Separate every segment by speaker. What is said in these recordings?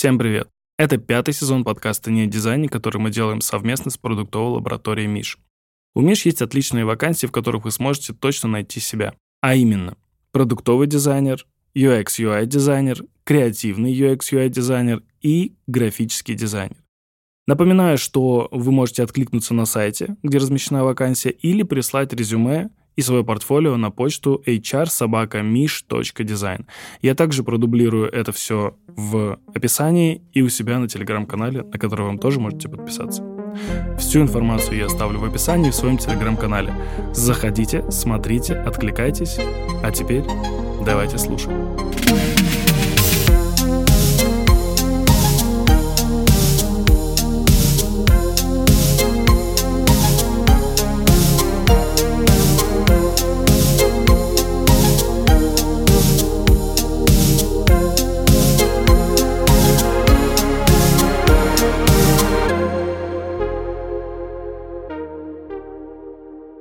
Speaker 1: Всем привет! Это пятый сезон подкаста «Не о дизайне», который мы делаем совместно с продуктовой лабораторией Миш. У Миш есть отличные вакансии, в которых вы сможете точно найти себя. А именно, продуктовый дизайнер, UX-UI дизайнер, креативный UX-UI дизайнер и графический дизайнер. Напоминаю, что вы можете откликнуться на сайте, где размещена вакансия, или прислать резюме и свое портфолио на почту hrsobakamish.design. Я также продублирую это все в описании и у себя на телеграм-канале, на который вам тоже можете подписаться. Всю информацию я оставлю в описании в своем телеграм-канале. Заходите, смотрите, откликайтесь. А теперь давайте слушаем.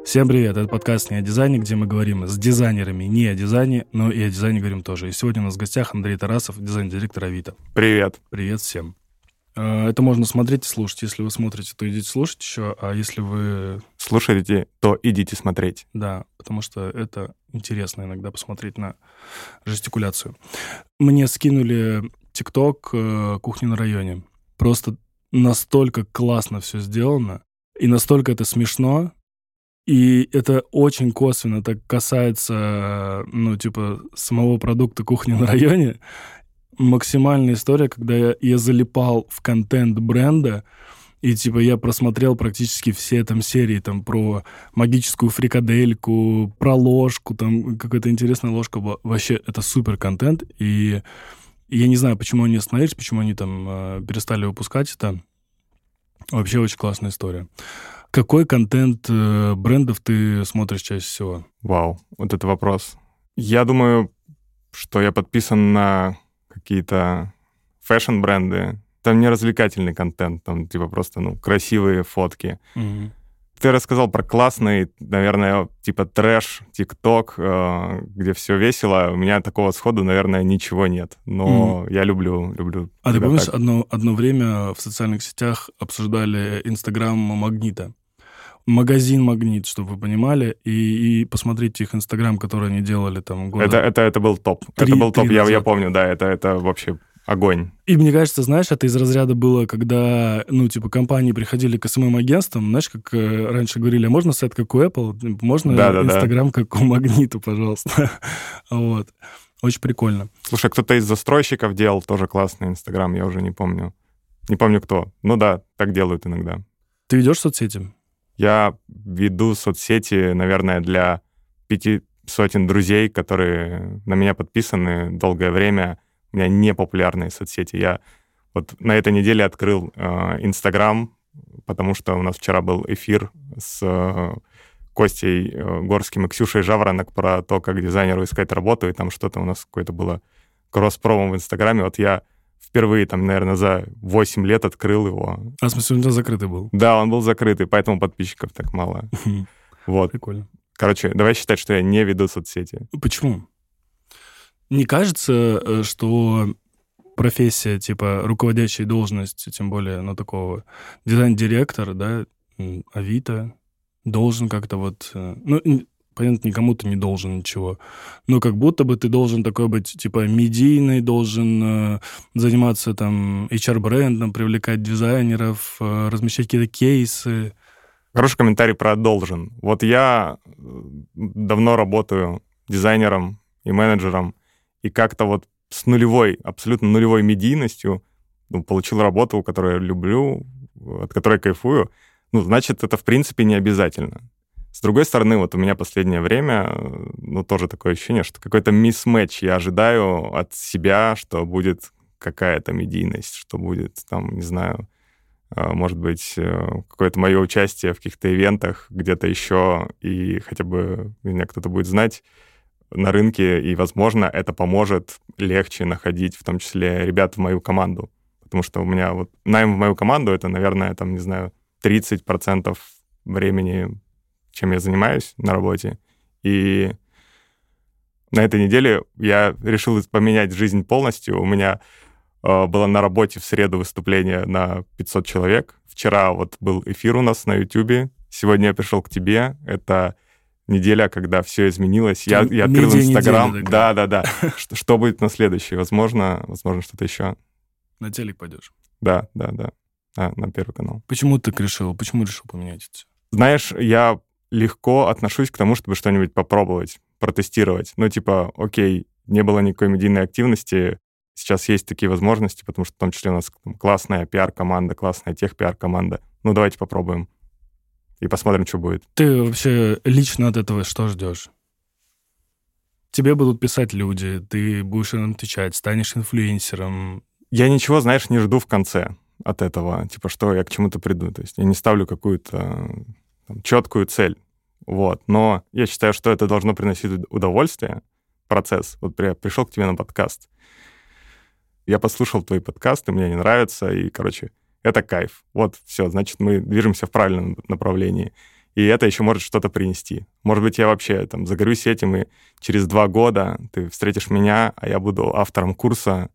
Speaker 1: Всем привет, это подкаст «Не о дизайне», где мы говорим с дизайнерами не о дизайне, но и о дизайне говорим тоже. И сегодня у нас в гостях Андрей Тарасов, дизайн-директор Авито.
Speaker 2: Привет.
Speaker 1: Привет всем. Э, это можно смотреть и слушать. Если вы смотрите, то идите слушать еще, а если вы...
Speaker 2: Слушаете, то идите смотреть.
Speaker 1: Да, потому что это интересно иногда посмотреть на жестикуляцию. Мне скинули ТикТок э, «Кухни на районе». Просто настолько классно все сделано, и настолько это смешно, и это очень косвенно так касается, ну, типа, самого продукта кухни на районе. Максимальная история, когда я, я залипал в контент бренда, и, типа, я просмотрел практически все там серии, там, про магическую фрикадельку, про ложку, там, какая-то интересная ложка. Вообще, это супер контент, и я не знаю, почему они остановились, почему они там э, перестали выпускать это. Вообще, очень классная история. Какой контент э, брендов ты смотришь чаще всего?
Speaker 2: Вау, вот это вопрос. Я думаю, что я подписан на какие-то фэшн-бренды. Там не развлекательный контент, там типа просто ну красивые фотки.
Speaker 1: Угу.
Speaker 2: Ты рассказал про классный, наверное, типа трэш, тикток, э, где все весело. У меня такого сходу, наверное, ничего нет. Но mm. я люблю, люблю.
Speaker 1: А ты помнишь, одно, одно время в социальных сетях обсуждали Инстаграм Магнита? магазин «Магнит», чтобы вы понимали, и, и посмотрите их Инстаграм, который они делали там года.
Speaker 2: Это, это, это был топ. Три, это был топ, я, я помню, да, это, это вообще огонь.
Speaker 1: И мне кажется, знаешь, это из разряда было, когда, ну, типа, компании приходили к СММ-агентствам, знаешь, как э, раньше говорили, а можно сайт, как у Apple? Можно Инстаграм, как у Магнита, пожалуйста? вот. Очень прикольно.
Speaker 2: Слушай, кто-то из застройщиков делал тоже классный Инстаграм, я уже не помню. Не помню кто. Ну да, так делают иногда.
Speaker 1: Ты ведешь соцсети?
Speaker 2: Я веду соцсети, наверное, для пяти сотен друзей, которые на меня подписаны долгое время. У меня не популярные соцсети. Я вот на этой неделе открыл э, Инстаграм, э, потому что у нас вчера был эфир с э, Костей э, Горским и Ксюшей Жаворонок про то, как дизайнеру искать работу, и там что-то у нас какое-то было кросс-промо в Инстаграме. Вот я впервые, там, наверное, за 8 лет открыл его.
Speaker 1: А в смысле, он у закрытый был?
Speaker 2: Да, он был закрытый, поэтому подписчиков так мало. Вот.
Speaker 1: Прикольно.
Speaker 2: Короче, давай считать, что я не веду соцсети.
Speaker 1: Почему? Не кажется, э, что профессия, типа, руководящая должность, тем более, ну, такого дизайн-директор, да, Авито, должен как-то вот... Э, ну, понятно, никому ты не должен ничего. Но как будто бы ты должен такой быть, типа, медийный, должен э, заниматься там HR-брендом, привлекать дизайнеров, э, размещать какие-то кейсы.
Speaker 2: Хороший комментарий про «должен». Вот я э, давно работаю дизайнером и менеджером, и как-то вот с нулевой, абсолютно нулевой медийностью ну, получил работу, которую я люблю, от которой кайфую, ну, значит, это в принципе не обязательно. С другой стороны, вот у меня последнее время, ну, тоже такое ощущение, что какой-то мисс-матч я ожидаю от себя, что будет какая-то медийность, что будет, там, не знаю, а, может быть, э, какое-то мое участие в каких-то ивентах где-то еще, и хотя бы меня кто-то будет знать на рынке, и, возможно, это поможет легче находить, в том числе, ребят в мою команду. Потому что у меня вот найм в мою команду — это, наверное, там, не знаю, 30% времени чем я занимаюсь на работе. И на этой неделе я решил поменять жизнь полностью. У меня э, было на работе в среду выступление на 500 человек. Вчера вот был эфир у нас на YouTube. Сегодня я пришел к тебе. Это неделя, когда все изменилось. Я, я открыл Инстаграм. Да, да, да. Что, что будет на следующий? Возможно, возможно, что-то еще.
Speaker 1: На телек пойдешь?
Speaker 2: Да, да, да. А, на Первый канал.
Speaker 1: Почему ты решил? Почему решил поменять это?
Speaker 2: Знаешь, я легко отношусь к тому, чтобы что-нибудь попробовать, протестировать. Ну, типа, окей, не было никакой медийной активности, сейчас есть такие возможности, потому что в том числе у нас классная пиар-команда, классная тех-пиар-команда. Ну, давайте попробуем. И посмотрим, что будет.
Speaker 1: Ты вообще лично от этого что ждешь? Тебе будут писать люди, ты будешь им отвечать, станешь инфлюенсером.
Speaker 2: Я ничего, знаешь, не жду в конце от этого, типа, что я к чему-то приду. То есть я не ставлю какую-то там, четкую цель. Вот. Но я считаю, что это должно приносить удовольствие, процесс. Вот я пришел к тебе на подкаст. Я послушал твои подкасты, мне они нравятся, и, короче, это кайф. Вот, все, значит, мы движемся в правильном направлении. И это еще может что-то принести. Может быть, я вообще там загорюсь этим, и через два года ты встретишь меня, а я буду автором курса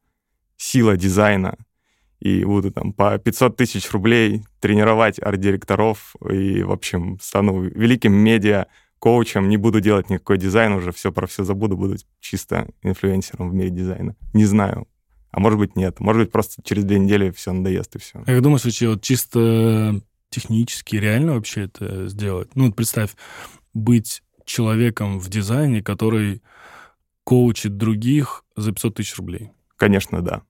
Speaker 2: «Сила дизайна», и буду там по 500 тысяч рублей тренировать арт-директоров и, в общем, стану великим медиа коучем, не буду делать никакой дизайн уже, все про все забуду, буду чисто инфлюенсером в мире дизайна. Не знаю. А может быть, нет. Может быть, просто через две недели все надоест и все.
Speaker 1: Как думаешь, вообще вот чисто технически реально вообще это сделать? Ну, вот представь, быть человеком в дизайне, который коучит других за 500 тысяч рублей.
Speaker 2: Конечно, да.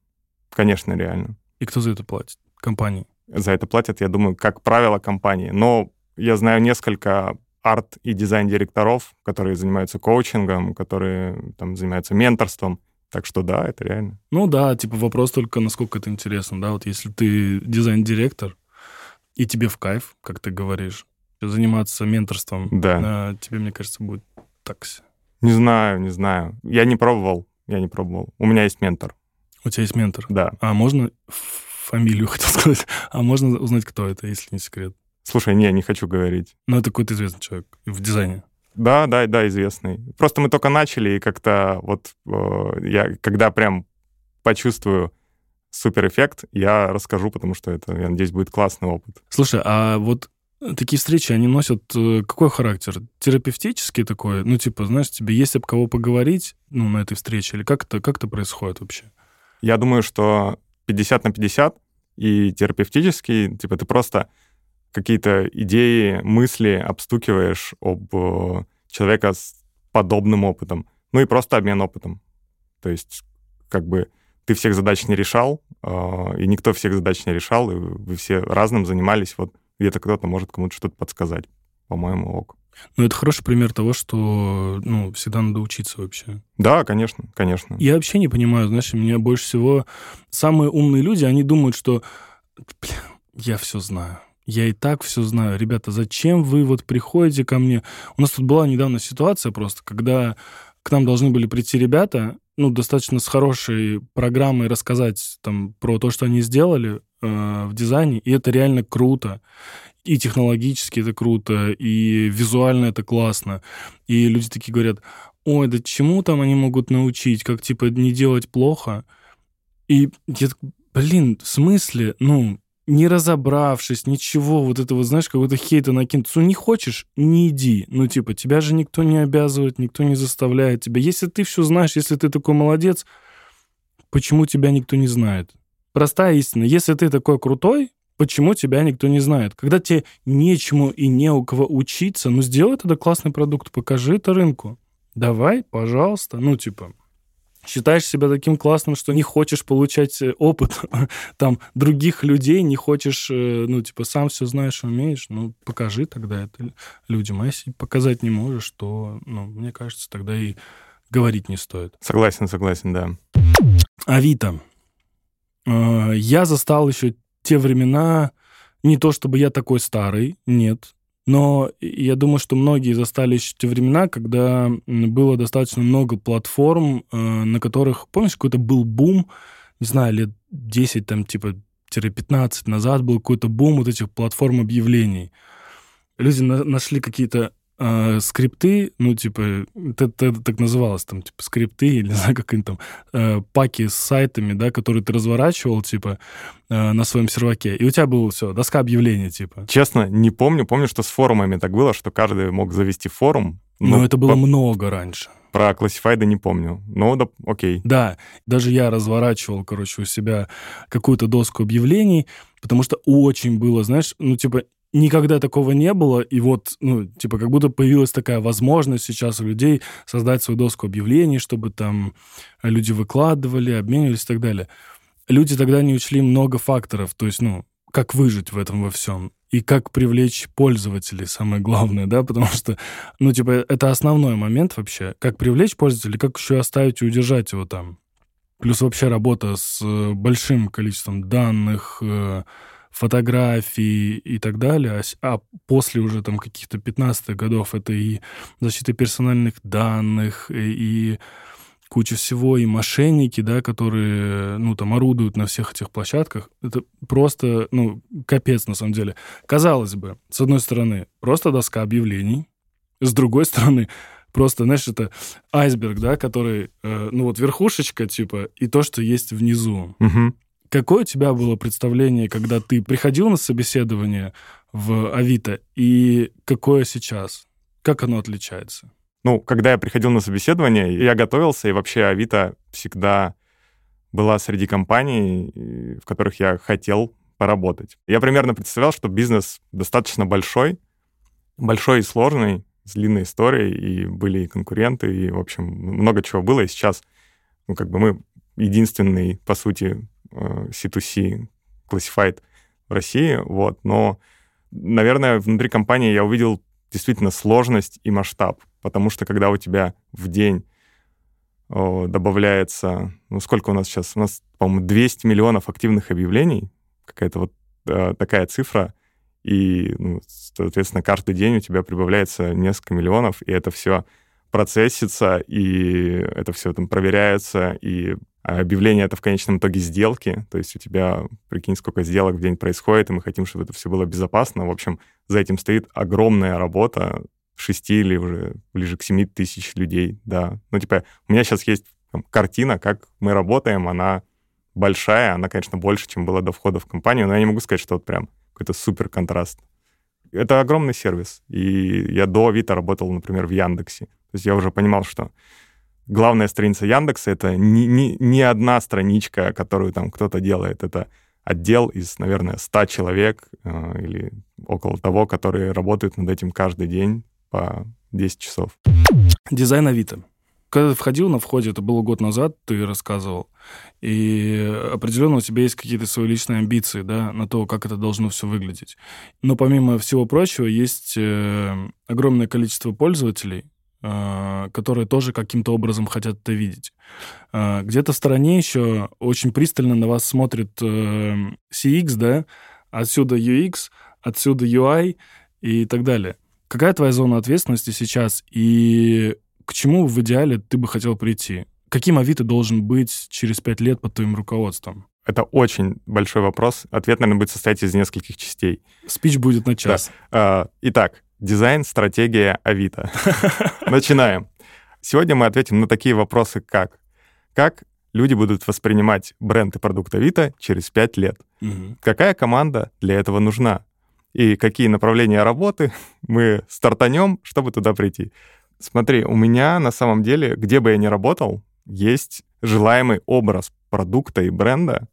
Speaker 2: Конечно, реально.
Speaker 1: И кто за это платит? Компании?
Speaker 2: За это платят, я думаю, как правило, компании. Но я знаю несколько арт- и дизайн-директоров, которые занимаются коучингом, которые там занимаются менторством. Так что да, это реально.
Speaker 1: Ну да, типа вопрос только, насколько это интересно, да, вот если ты дизайн-директор, и тебе в кайф, как ты говоришь, заниматься менторством,
Speaker 2: да.
Speaker 1: тебе, мне кажется, будет такси.
Speaker 2: Не знаю, не знаю. Я не пробовал, я не пробовал. У меня есть ментор.
Speaker 1: У тебя есть ментор?
Speaker 2: Да.
Speaker 1: А можно фамилию, хотел сказать, а можно узнать, кто это, если не секрет?
Speaker 2: Слушай, не, не хочу говорить.
Speaker 1: Ну, это какой-то известный человек в дизайне.
Speaker 2: Да, да, да, известный. Просто мы только начали, и как-то вот э, я, когда прям почувствую супер эффект, я расскажу, потому что это, я надеюсь, будет классный опыт.
Speaker 1: Слушай, а вот такие встречи, они носят э, какой характер? Терапевтический такой? Ну, типа, знаешь, тебе есть об кого поговорить, ну, на этой встрече? Или как это, как это происходит вообще?
Speaker 2: Я думаю, что 50 на 50 и терапевтический, типа, ты просто какие-то идеи, мысли обстукиваешь об э, человека с подобным опытом. Ну и просто обмен опытом. То есть как бы ты всех задач не решал, э, и никто всех задач не решал, и вы все разным занимались. Вот где-то кто-то может кому-то что-то подсказать. По-моему, ок.
Speaker 1: Ну, это хороший пример того, что, ну, всегда надо учиться вообще.
Speaker 2: Да, конечно, конечно.
Speaker 1: Я вообще не понимаю, знаешь, меня больше всего... Самые умные люди, они думают, что, я все знаю я и так все знаю. Ребята, зачем вы вот приходите ко мне? У нас тут была недавно ситуация просто, когда к нам должны были прийти ребята, ну, достаточно с хорошей программой рассказать там про то, что они сделали э, в дизайне, и это реально круто. И технологически это круто, и визуально это классно. И люди такие говорят, ой, да чему там они могут научить, как, типа, не делать плохо? И я так, блин, в смысле? Ну, не разобравшись, ничего, вот этого, знаешь, какого-то хейта накинуть. Ну, не хочешь, не иди. Ну, типа, тебя же никто не обязывает, никто не заставляет тебя. Если ты все знаешь, если ты такой молодец, почему тебя никто не знает? Простая истина. Если ты такой крутой, почему тебя никто не знает? Когда тебе нечему и не у кого учиться, ну, сделай тогда классный продукт, покажи это рынку. Давай, пожалуйста. Ну, типа, считаешь себя таким классным, что не хочешь получать э, опыт там других людей, не хочешь, э, ну, типа, сам все знаешь, умеешь, ну, покажи тогда это людям. А если показать не можешь, то, ну, мне кажется, тогда и говорить не стоит.
Speaker 2: Согласен, согласен, да.
Speaker 1: Авито. Э, я застал еще те времена, не то чтобы я такой старый, нет, но я думаю, что многие застали еще те времена, когда было достаточно много платформ, э, на которых, помнишь, какой-то был бум, не знаю, лет 10, там, типа, 15 назад был какой-то бум вот этих платформ объявлений. Люди на нашли какие-то э, скрипты, ну, типа, это, это так называлось, там, типа, скрипты, или не знаю, как они там, э, паки с сайтами, да, которые ты разворачивал, типа, э, на своем серваке, и у тебя было все, доска объявлений, типа.
Speaker 2: Честно, не помню. Помню, что с форумами так было, что каждый мог завести форум.
Speaker 1: Но это было по... много раньше.
Speaker 2: Про классифайды не помню. Ну, да, окей.
Speaker 1: Да, даже я разворачивал, короче, у себя какую-то доску объявлений, потому что очень было, знаешь, ну, типа, никогда такого не было, и вот, ну, типа, как будто появилась такая возможность сейчас у людей создать свою доску объявлений, чтобы там люди выкладывали, обменивались и так далее. Люди тогда не учли много факторов, то есть, ну, как выжить в этом во всем? И как привлечь пользователей, самое главное, да, потому что, ну, типа, это основной момент вообще, как привлечь пользователей, как еще оставить и удержать его там. Плюс вообще работа с э, большим количеством данных, э, фотографий и так далее, а, а после уже там каких-то 15-х годов это и защита персональных данных, и, и куча всего, и мошенники, да, которые, ну, там, орудуют на всех этих площадках. Это просто, ну, капец, на самом деле. Казалось бы, с одной стороны, просто доска объявлений, с другой стороны, просто, знаешь, это айсберг, да, который, э, ну, вот верхушечка, типа, и то, что есть внизу.
Speaker 2: Угу.
Speaker 1: Какое у тебя было представление, когда ты приходил на собеседование в Авито, и какое сейчас? Как оно отличается?
Speaker 2: Ну, когда я приходил на собеседование, я готовился, и вообще Авито всегда была среди компаний, в которых я хотел поработать. Я примерно представлял, что бизнес достаточно большой, большой и сложный, с длинной историей, и были и конкуренты, и, в общем, много чего было. И сейчас, ну, как бы мы единственный, по сути, C2C э, Classified в России, вот. Но, наверное, внутри компании я увидел действительно сложность и масштаб, потому что когда у тебя в день добавляется, ну сколько у нас сейчас? У нас, по-моему, 200 миллионов активных объявлений, какая-то вот э, такая цифра, и, ну, соответственно, каждый день у тебя прибавляется несколько миллионов, и это все процессится, и это все там проверяется, и объявление это в конечном итоге сделки, то есть у тебя, прикинь, сколько сделок в день происходит, и мы хотим, чтобы это все было безопасно. В общем, за этим стоит огромная работа, 6 или уже ближе к 7 тысяч людей, да. Ну, типа, у меня сейчас есть там, картина, как мы работаем, она большая, она, конечно, больше, чем была до входа в компанию, но я не могу сказать, что вот прям какой-то супер контраст. Это огромный сервис, и я до Авито работал, например, в Яндексе. То есть я уже понимал, что главная страница Яндекса — это не, не, не одна страничка, которую там кто-то делает, это отдел из, наверное, 100 человек э, или около того, которые работают над этим каждый день по 10 часов.
Speaker 1: Дизайн Авито. Когда ты входил на входе, это было год назад, ты рассказывал, и определенно у тебя есть какие-то свои личные амбиции, да, на то, как это должно все выглядеть. Но помимо всего прочего, есть э, огромное количество пользователей, которые тоже каким-то образом хотят это видеть. Э, где-то в стороне еще очень пристально на вас смотрит CX, да, отсюда UX, отсюда UI и так далее. Какая твоя зона ответственности сейчас и к чему в идеале ты бы хотел прийти? Каким Авито должен быть через пять лет под твоим руководством?
Speaker 2: Это очень большой вопрос. Ответ, наверное, будет состоять из нескольких частей.
Speaker 1: Спич будет на час.
Speaker 2: Да. Итак, дизайн, стратегия Авито. Начинаем. Сегодня мы ответим на такие вопросы, как как люди будут воспринимать бренд и продукт Авито через пять лет?
Speaker 1: Угу.
Speaker 2: Какая команда для этого нужна? и какие направления работы мы стартанем, чтобы туда прийти. Смотри, у меня на самом деле, где бы я ни работал, есть желаемый образ продукта и бренда,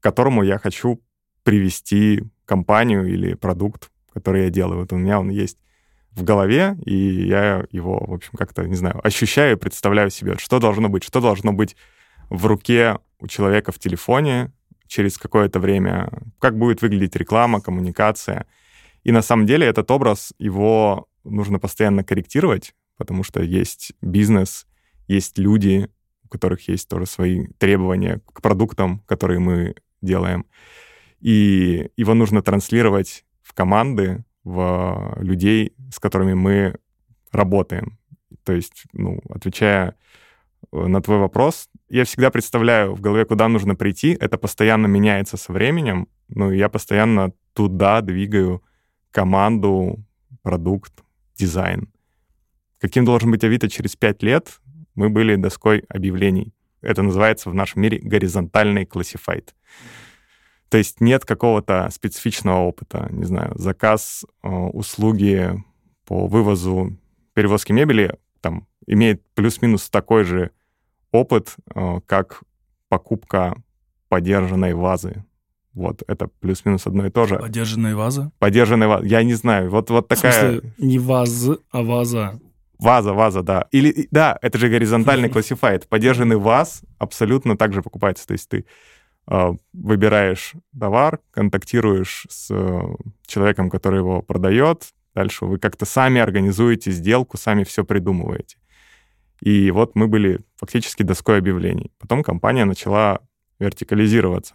Speaker 2: к которому я хочу привести компанию или продукт, который я делаю. Вот у меня он есть в голове, и я его, в общем, как-то, не знаю, ощущаю и представляю себе, что должно быть, что должно быть в руке у человека в телефоне, через какое-то время, как будет выглядеть реклама, коммуникация. И на самом деле этот образ, его нужно постоянно корректировать, потому что есть бизнес, есть люди, у которых есть тоже свои требования к продуктам, которые мы делаем. И его нужно транслировать команды, в людей, с которыми мы работаем. То есть, ну, отвечая Э, на твой вопрос. Я всегда представляю в голове, куда нужно прийти. Это постоянно меняется со временем. Ну, я постоянно туда двигаю команду, продукт дизайн. Каким должен быть Авито через пять лет, мы были доской объявлений. Это называется в нашем мире горизонтальный classified. То есть нет какого-то специфичного опыта, не знаю, заказ э, услуги по вывозу, перевозке мебели там имеет плюс-минус такой же опыт, э, как покупка подержанной вазы. Вот, это плюс-минус одно и то же.
Speaker 1: Подержанная ваза?
Speaker 2: Подержанная ваза. Я не знаю, вот, вот такая... В
Speaker 1: смысле, не ваз, а ваза.
Speaker 2: Ваза, ваза, да. Или, да, это же горизонтальный классифайт. Подержанный ваз абсолютно так же покупается. То есть ты выбираешь товар, контактируешь с э, человеком, который его продает, дальше вы как-то сами организуете сделку, сами все придумываете. И вот мы были фактически доской объявлений. Потом компания начала вертикализироваться.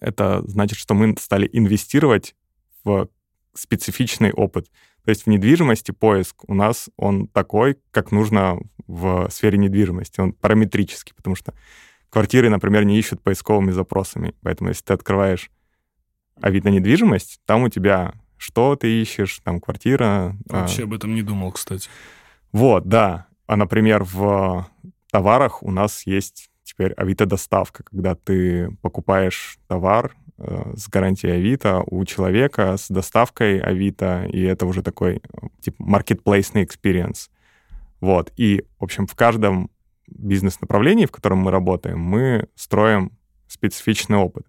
Speaker 2: Это значит, что мы стали инвестировать в специфичный опыт. То есть в недвижимости поиск у нас он такой, как нужно в сфере недвижимости. Он параметрический, потому что квартиры, например, не ищут поисковыми запросами. Поэтому если ты открываешь Авито недвижимость, там у тебя что ты ищешь, там квартира.
Speaker 1: А Вообще а... об этом не думал, кстати.
Speaker 2: Вот, да. А, например, в товарах у нас есть теперь Авито-доставка, когда ты покупаешь товар, Э, с гарантией Авито у человека с доставкой Авито, и это уже такой типа маркетплейсный experience. Вот. И, в общем, в каждом бизнес-направлении, в котором мы работаем, мы строим специфичный опыт.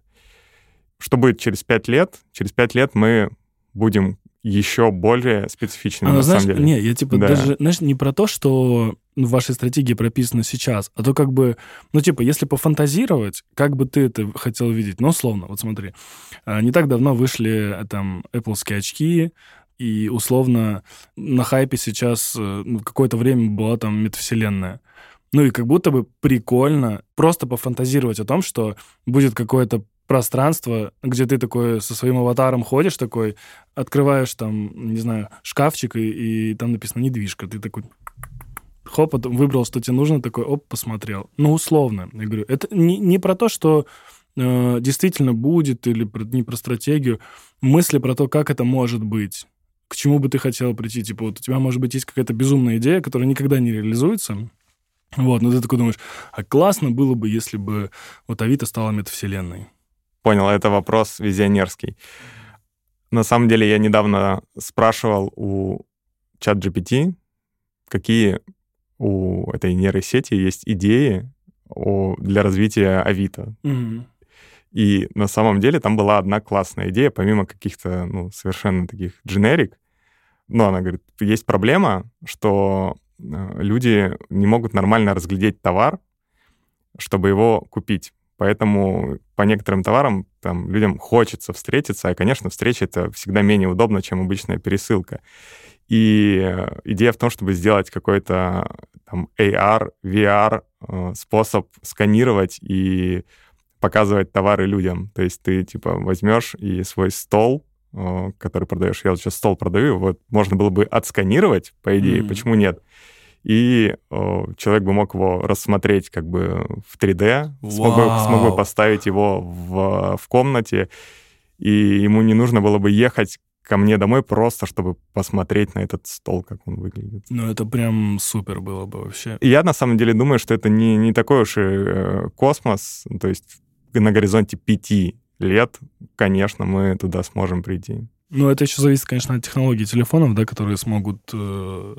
Speaker 2: Что будет через пять лет? Через пять лет мы будем еще более специфичными, а, на
Speaker 1: знаешь,
Speaker 2: самом деле.
Speaker 1: Не, я типа да. даже, знаешь, не про то, что в вашей стратегии прописано сейчас, а то как бы, ну, типа, если пофантазировать, как бы ты это хотел видеть? Ну, условно, вот смотри, а, не так давно вышли э, там Apple очки, и условно на хайпе сейчас э, ну, какое-то время была там метавселенная. Ну и как будто бы прикольно просто пофантазировать о том, что будет какое-то пространство, где ты такой со своим аватаром ходишь такой, открываешь там, не знаю, шкафчик, и, и там написано «недвижка». Ты такой хоп, выбрал, что тебе нужно, такой, оп, посмотрел. Ну, условно, я говорю. Это не, не про то, что э, действительно будет, или про, не про стратегию. Мысли про то, как это может быть. К чему бы ты хотел прийти? Типа, вот у тебя, может быть, есть какая-то безумная идея, которая никогда не реализуется. Вот, но ты такой думаешь, а классно было бы, если бы вот Авито стала метавселенной.
Speaker 2: Понял, это вопрос визионерский. На самом деле я недавно спрашивал у чат GPT, какие у этой нейросети есть идеи о, для развития Авито. Mm-hmm. И на самом деле там была одна классная идея, помимо каких-то ну, совершенно таких дженерик. Но она говорит, есть проблема, что люди не могут нормально разглядеть товар, чтобы его купить. Поэтому по некоторым товарам там, людям хочется встретиться, а, конечно, встреча — это всегда менее удобно, чем обычная пересылка. И э, идея в том, чтобы сделать какой-то там AR, VR э, способ сканировать и показывать товары людям. То есть ты типа возьмешь и свой стол, э, который продаешь, я вот сейчас стол продаю, вот можно было бы отсканировать, по идее, mm-hmm. почему нет? И о, человек бы мог его рассмотреть как бы в 3D, смог бы, смог бы поставить его в, в комнате, и ему не нужно было бы ехать ко мне домой просто, чтобы посмотреть на этот стол, как он выглядит.
Speaker 1: Ну, это прям супер было бы вообще.
Speaker 2: И я на самом деле думаю, что это не, не такой уж и э, космос, то есть на горизонте пяти лет, конечно, мы туда сможем прийти.
Speaker 1: Ну, это еще зависит, конечно, от технологий телефонов, да, которые смогут э,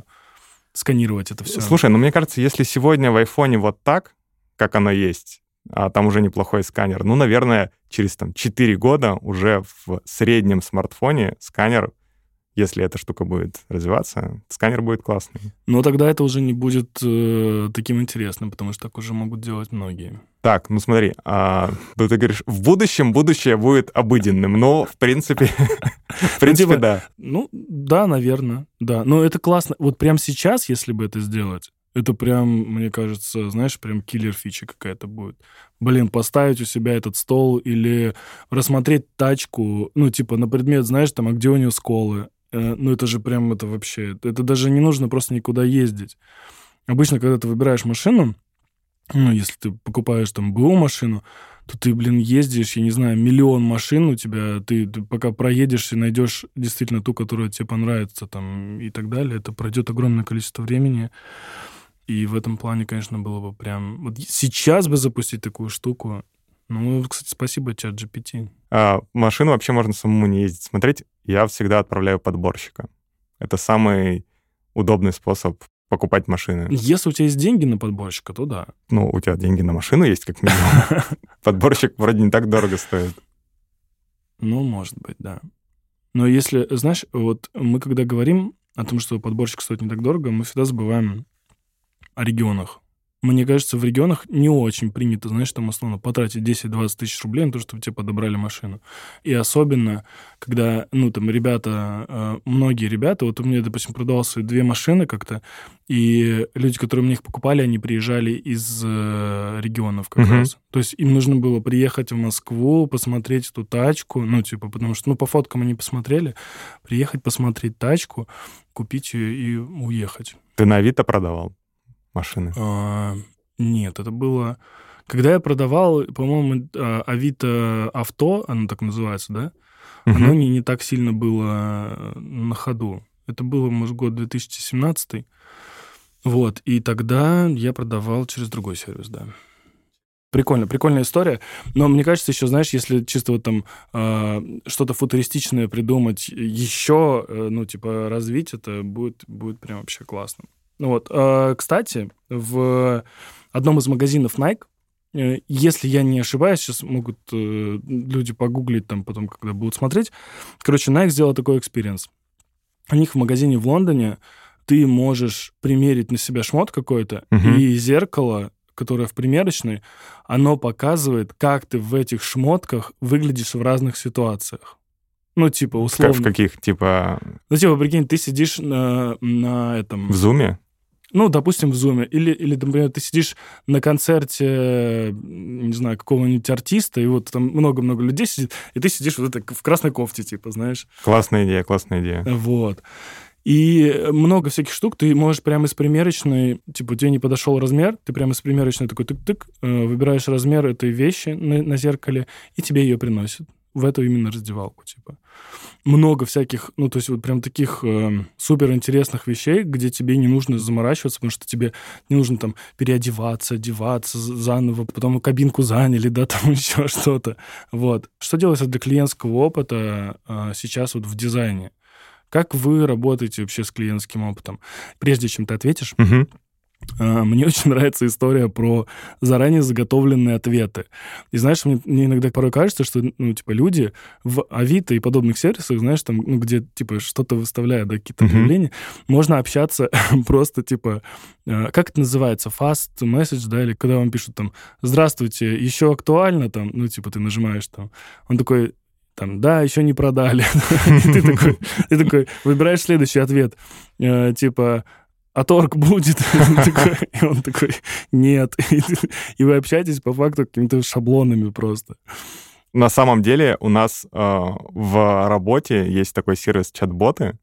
Speaker 1: сканировать это все.
Speaker 2: Слушай, ну мне кажется, если сегодня в айфоне вот так, как оно есть, а там уже неплохой сканер. Ну, наверное, через там 4 года уже в среднем смартфоне сканер, если эта штука будет развиваться, сканер будет классный.
Speaker 1: Но тогда это уже не будет э, таким интересным, потому что так уже могут делать многие.
Speaker 2: Так, ну смотри, а, ты говоришь, в будущем будущее будет обыденным, но в принципе, в ну, принципе, типа, да.
Speaker 1: Ну, да, наверное, да. Но это классно. Вот прямо сейчас, если бы это сделать, это прям, мне кажется, знаешь, прям киллер-фича какая-то будет. Блин, поставить у себя этот стол или рассмотреть тачку, ну, типа, на предмет, знаешь, там, а где у нее сколы? Э, ну, это же прям, это вообще... Это даже не нужно просто никуда ездить. Обычно, когда ты выбираешь машину, ну, если ты покупаешь там БУ машину, то ты, блин, ездишь, я не знаю, миллион машин у тебя, ты, ты пока проедешь и найдешь действительно ту, которая тебе понравится, там, и так далее, это пройдет огромное количество времени. И в этом плане, конечно, было бы прям... Вот сейчас бы запустить такую штуку, ну, кстати, спасибо чат GPT.
Speaker 2: А, машину вообще можно самому не ездить. Смотреть, я всегда отправляю подборщика. Это самый удобный способ покупать машины.
Speaker 1: Если у тебя есть деньги на подборщика, то да.
Speaker 2: Ну, у тебя деньги на машину есть, как минимум. Подборщик вроде не так дорого стоит.
Speaker 1: Ну, может быть, да. Но если, знаешь, вот мы когда говорим о том, что подборщик стоит не так дорого, мы всегда забываем о регионах мне кажется, в регионах не очень принято, знаешь, там условно потратить 10-20 тысяч рублей на то, чтобы тебе подобрали машину. И особенно, когда, ну, там, ребята, э, многие ребята, вот у меня, допустим, продавался две машины как-то, и люди, которые мне их покупали, они приезжали из э, регионов как uh-huh. раз. То есть им нужно было приехать в Москву, посмотреть эту тачку, ну, типа, потому что, ну, по фоткам они посмотрели, приехать посмотреть тачку, купить ее и уехать.
Speaker 2: Ты на Авито продавал? Машины?
Speaker 1: А, нет, это было... Когда я продавал, по-моему, а, Авито Авто, оно так называется, да? Угу. Оно не, не так сильно было э, на ходу. Это было, может, год 2017. Вот, и тогда я продавал через другой сервис, да. Прикольно, прикольная история. Но мне кажется, еще, знаешь, если чисто вот там э, что-то футуристичное придумать, еще, э, ну, типа, развить это, будет, будет прям вообще классно. Вот. А, кстати, в одном из магазинов Nike, э, если я не ошибаюсь, сейчас могут э, люди погуглить там потом, когда будут смотреть. Короче, Nike сделал такой experience. У них в магазине в Лондоне ты можешь примерить на себя шмот какой-то, угу. и зеркало, которое в примерочной, оно показывает, как ты в этих шмотках выглядишь в разных ситуациях. Ну, типа, условно.
Speaker 2: Как в каких, типа...
Speaker 1: Ну, типа, прикинь, ты сидишь на, на этом...
Speaker 2: В зуме?
Speaker 1: Ну, допустим, в Зуме. Или, или, например, ты сидишь на концерте, не знаю, какого-нибудь артиста, и вот там много-много людей сидит, и ты сидишь вот это в красной кофте, типа, знаешь.
Speaker 2: Классная идея, классная идея.
Speaker 1: Вот. И много всяких штук. Ты можешь прямо из примерочной, типа, тебе не подошел размер, ты прямо из примерочной такой тык-тык, э, выбираешь размер этой вещи на, на зеркале, и тебе ее приносят в эту именно раздевалку, типа много всяких, ну, то есть вот прям таких э, супер интересных вещей, где тебе не нужно заморачиваться, потому что тебе не нужно там переодеваться, одеваться заново, потом кабинку заняли, да, там еще что-то. Вот. Что делается для клиентского опыта э, сейчас вот в дизайне? Как вы работаете вообще с клиентским опытом? Прежде чем ты ответишь, угу. А, мне очень нравится история про заранее заготовленные ответы. И знаешь, мне, мне иногда порой кажется, что, ну, типа, люди в Авито и подобных сервисах, знаешь, там, ну, где, типа, что-то выставляют, да, какие-то объявления, mm-hmm. можно общаться просто, типа, а, как это называется, fast message, да, или когда вам пишут там, здравствуйте, еще актуально, там, ну, типа, ты нажимаешь там, он такой, там, да, еще не продали. ты, такой, ты такой выбираешь следующий ответ, э, типа, а торг будет? И он такой, нет. И вы общаетесь по факту какими-то шаблонами просто.
Speaker 2: На самом деле у нас э, в работе есть такой сервис чат-боты.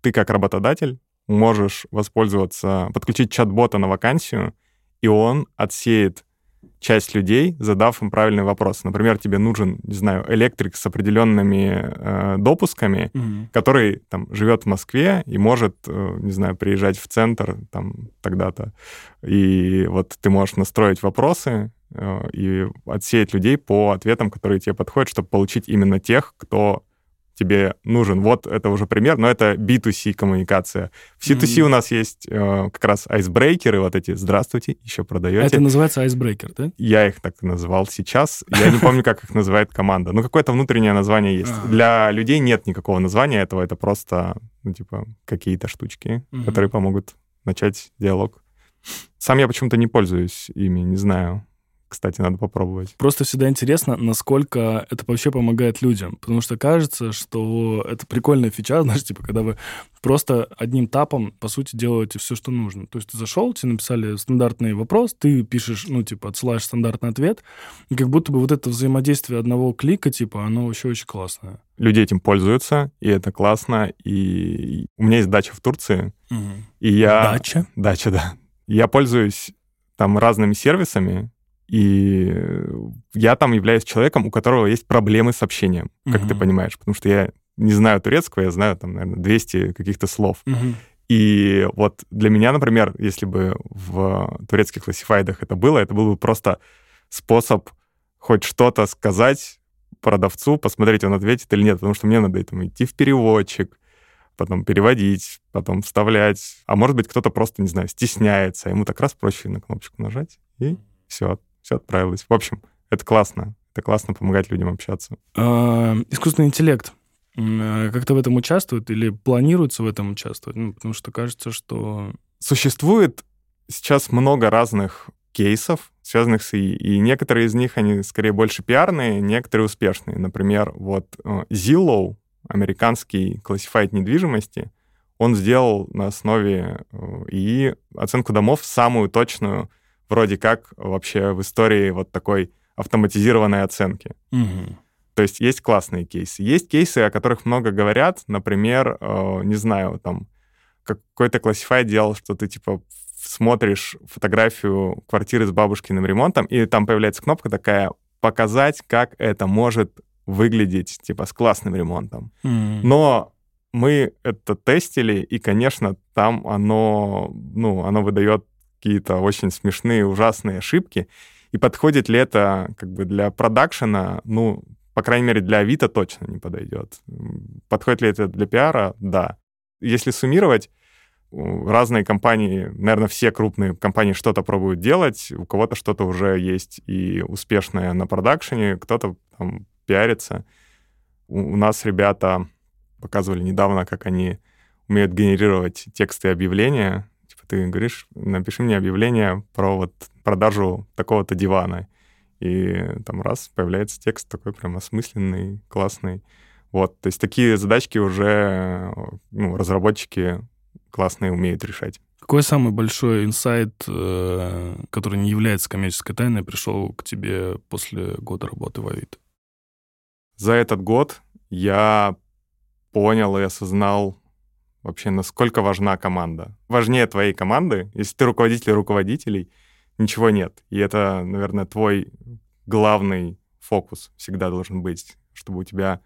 Speaker 2: Ты как работодатель можешь воспользоваться, подключить чат-бота на вакансию, и он отсеет часть людей, задав им правильный вопрос. Например, тебе нужен, не знаю, электрик с определенными э, допусками, mm-hmm. который там живет в Москве и может, э, не знаю, приезжать в центр там тогда-то. И вот ты можешь настроить вопросы э, и отсеять людей по ответам, которые тебе подходят, чтобы получить именно тех, кто тебе нужен. Вот это уже пример, но это B2C коммуникация. В C2C mm-hmm. у нас есть э, как раз айсбрейкеры, вот эти «Здравствуйте, еще продаете».
Speaker 1: Это называется айсбрейкер, да?
Speaker 2: Я их так назвал сейчас. Я не помню, как их называет команда. Ну, какое-то внутреннее название есть. Для людей нет никакого названия этого, это просто, ну, типа, какие-то штучки, которые помогут начать диалог. Сам я почему-то не пользуюсь ими, не знаю кстати, надо попробовать.
Speaker 1: Просто всегда интересно, насколько это вообще помогает людям. Потому что кажется, что это прикольная фича, знаешь, типа, когда вы просто одним тапом, по сути, делаете все, что нужно. То есть ты зашел, тебе написали стандартный вопрос, ты пишешь, ну, типа, отсылаешь стандартный ответ, и как будто бы вот это взаимодействие одного клика, типа, оно вообще очень классное.
Speaker 2: Люди этим пользуются, и это классно. И у меня есть дача в Турции, угу. и я...
Speaker 1: Дача?
Speaker 2: Дача, да. Я пользуюсь там разными сервисами, И я там являюсь человеком, у которого есть проблемы с общением, как
Speaker 1: Мгм.
Speaker 2: ты понимаешь, потому что я не знаю турецкого, я знаю там, наверное, 200 каких-то слов.
Speaker 1: Мгм.
Speaker 2: И вот для меня, например, если бы в турецких классифайдах это было, это был бы просто способ хоть что-то сказать продавцу, посмотреть, он ответит или нет, потому что мне надо там, идти в переводчик, потом переводить, потом вставлять. А может быть, кто-то просто, не знаю, стесняется, ему так раз проще на кнопочку нажать, и все, все отправилось. В общем, это классно. Это классно помогать людям общаться.
Speaker 1: А, Искусственный интеллект э, как-то в этом участвует или планируется в этом участвовать? Ну, потому что кажется, что...
Speaker 2: Существует сейчас много разных кейсов, связанных с ИИ, и некоторые из них, они скорее больше пиарные, некоторые успешные. Например, вот э, Zillow, американский классифайт недвижимости, он сделал на основе э, ИИ оценку домов самую точную, вроде как вообще в истории вот такой автоматизированной оценки.
Speaker 1: Мгм.
Speaker 2: То есть есть классные кейсы. Есть кейсы, о которых много говорят. Например, э, не знаю, там какой-то классифай делал, что ты типа смотришь фотографию квартиры с бабушкиным ремонтом, и там появляется кнопка такая «Показать, как это может выглядеть, типа, с классным ремонтом».
Speaker 1: Мгм.
Speaker 2: Но мы это тестили, и, конечно, там оно, ну, оно выдает какие-то очень смешные, ужасные ошибки. И подходит ли это как бы для продакшена, ну, по крайней мере, для Авито точно не подойдет. Подходит ли это для пиара? Да. Если суммировать, разные компании, наверное, все крупные компании что-то пробуют делать, у кого-то что-то уже есть и успешное на продакшене, кто-то там пиарится. У, у нас ребята показывали недавно, как они умеют генерировать тексты объявления. Ты говоришь, напиши мне объявление про вот продажу такого-то дивана. И там раз, появляется текст такой прям осмысленный, классный. Вот, то есть такие задачки уже ну, разработчики классные умеют решать.
Speaker 1: Какой самый большой инсайт, э, который не является коммерческой тайной, пришел к тебе после года работы в Авито?
Speaker 2: За этот год я понял и осознал вообще, насколько важна команда. Важнее твоей команды, если ты руководитель руководителей, ничего нет. И это, наверное, твой главный фокус всегда должен быть, чтобы у тебя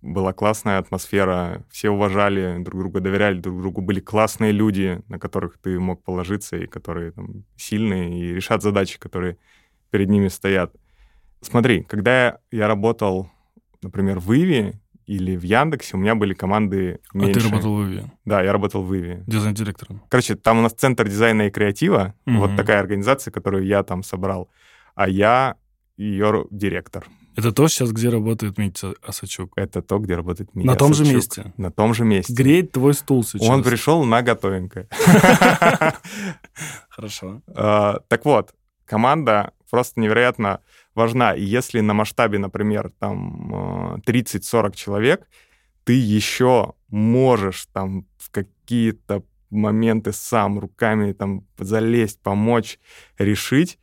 Speaker 2: была классная атмосфера, все уважали друг друга, доверяли друг другу, были классные люди, на которых ты мог положиться, и которые там, сильные, и решат задачи, которые перед ними стоят. Смотри, когда я работал, например, в Иви или в Яндексе, у меня были команды меньше.
Speaker 1: А ты работал в Иви,
Speaker 2: Да, я работал в Иви.
Speaker 1: дизайн-директором.
Speaker 2: Короче, там у нас центр дизайна и креатива,
Speaker 1: Мгм.
Speaker 2: вот такая организация, которую я там собрал, а я ее директор.
Speaker 1: Это то сейчас, где работает Митя Осачук.
Speaker 2: Это то, где работает Митя
Speaker 1: На том же
Speaker 2: Осадчук.
Speaker 1: месте.
Speaker 2: На том же месте.
Speaker 1: Греет твой стул сейчас.
Speaker 2: Он пришел на готовенькое.
Speaker 1: Хорошо.
Speaker 2: А, Так вот, команда просто невероятно важна. И если на масштабе, например, там э, 30-40 человек, ты еще можешь там в какие-то моменты сам руками там залезть, помочь, решить,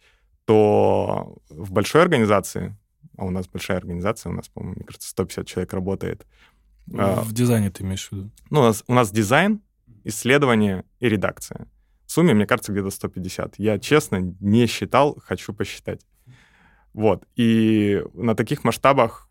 Speaker 2: то в большой организации, а у нас большая организация, у нас, по-моему, мне кажется, 150 человек работает, а,
Speaker 1: В дизайне ты имеешь в виду?
Speaker 2: ну, у нас, у нас дизайн, исследование и редакция. В сумме, мне кажется, где-то 150. Я, честно, не считал, хочу посчитать. Вот. И на таких масштабах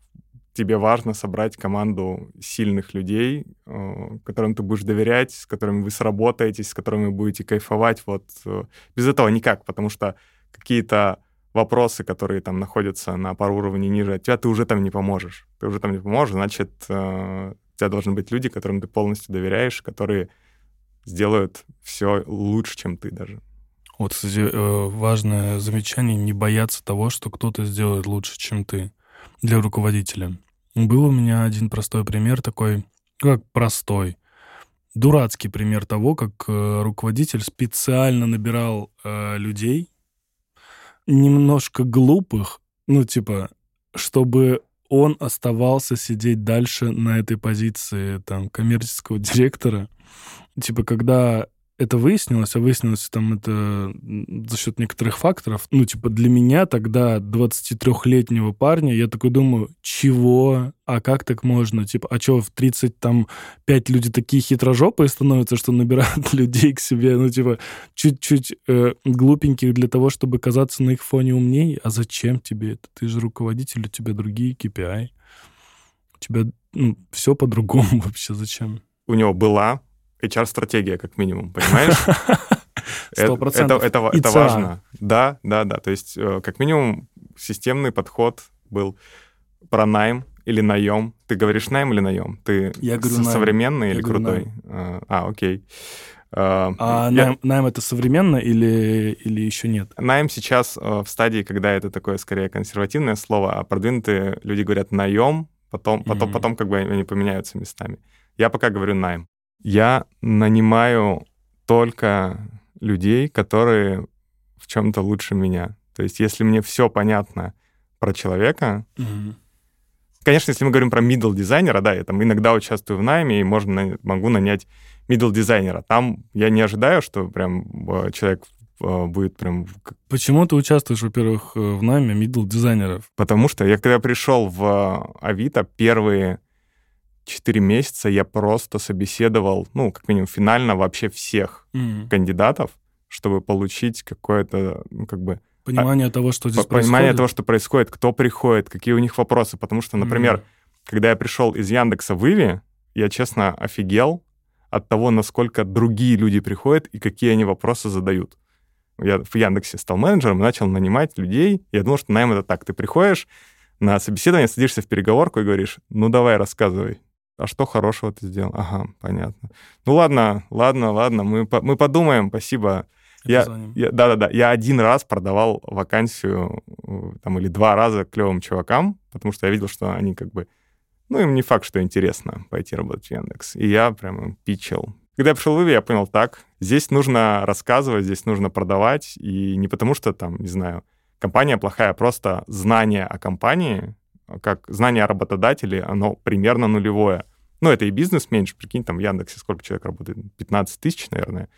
Speaker 2: тебе важно собрать команду сильных людей, э, которым ты будешь доверять, с которыми вы сработаетесь, с которыми будете кайфовать. Вот. э, Без этого никак, потому что какие-то вопросы, которые там находятся на пару уровней ниже от тебя, ты уже там не поможешь. Ты уже там не поможешь, значит, э, у тебя должны быть люди, которым ты полностью доверяешь, которые сделают все лучше, чем ты даже.
Speaker 1: Вот, кстати, э, важное замечание, не бояться того, что кто-то сделает лучше, чем ты для руководителя. Был у меня один простой пример такой, ну, как простой, дурацкий пример того, как э, руководитель специально набирал э, людей, немножко глупых, ну, типа, чтобы он оставался сидеть дальше на этой позиции там коммерческого директора. Типа, когда это выяснилось, а выяснилось там это за счет некоторых факторов. Ну, типа, для меня тогда, 23-летнего парня, я такой думаю, чего? А как так можно? Типа, а что, в 30 там 5 люди такие хитрожопые становятся, что набирают людей к себе, ну, типа, чуть-чуть э, глупеньких для того, чтобы казаться на их фоне умней? А зачем тебе это? Ты же руководитель, у тебя другие KPI. У тебя ну, все по-другому вообще. Зачем?
Speaker 2: У него была HR-стратегия, как минимум, понимаешь?
Speaker 1: Сто процентов.
Speaker 2: Это, это, это важно. Да, да, да. То есть, э, как минимум, системный подход был про найм или наем. Ты говоришь найм или наем? Ты
Speaker 1: Я говорю найм.
Speaker 2: современный
Speaker 1: Я
Speaker 2: или
Speaker 1: говорю
Speaker 2: крутой?
Speaker 1: найм.
Speaker 2: А, окей. А,
Speaker 1: А
Speaker 2: я-
Speaker 1: найм, найм это современно или, или еще нет?
Speaker 2: Найм сейчас э, в стадии, когда это такое скорее консервативное слово, а продвинутые люди говорят наем, потом, потом,
Speaker 1: Мгм.
Speaker 2: потом как бы они поменяются местами. Я пока говорю найм. Я нанимаю только людей, которые в чем-то лучше меня. То есть, если мне все понятно про человека, Конечно, если мы говорим про middle дизайнера, да, я там иногда участвую в найме, и можно, могу нанять middle дизайнера. Там я не ожидаю, что прям э, человек э, будет прям...
Speaker 1: Почему ты участвуешь, во-первых, э, в найме мидл дизайнеров?
Speaker 2: Потому что я когда пришел в Авито, первые четыре месяца я просто собеседовал, ну, как минимум, финально вообще всех кандидатов, чтобы получить какое-то, ну, как бы,
Speaker 1: Понимание того, что здесь
Speaker 2: по- понимание
Speaker 1: происходит.
Speaker 2: того, что происходит, кто приходит, какие у них вопросы. Потому что, например,
Speaker 1: Мгм.
Speaker 2: когда я пришел из Яндекса в Иви, я, честно, офигел от того, насколько другие люди приходят и какие они вопросы задают. Я в Яндексе стал менеджером и начал нанимать людей. Я думал, что найм это так. Ты приходишь на собеседование, садишься в переговорку и говоришь, ну давай, рассказывай. А что хорошего ты сделал? Ага, понятно. Ну ладно, ладно, ладно, мы, по- мы подумаем, спасибо. Я, я- да-да-да, я один раз продавал вакансию, э, там, или два раза клевым чувакам, потому что я видел, что они как бы, ну, им не факт, что интересно пойти работать в Яндекс. И я прям им питчил. Когда я пришел в Иви, я понял, так, здесь нужно рассказывать, здесь нужно продавать, и не потому что там, не знаю, компания плохая, а просто знание о компании, как знание о работодателе, оно примерно нулевое. Ну, это и бизнес меньше, прикинь, там в Яндексе сколько человек работает? 15 тысяч, наверное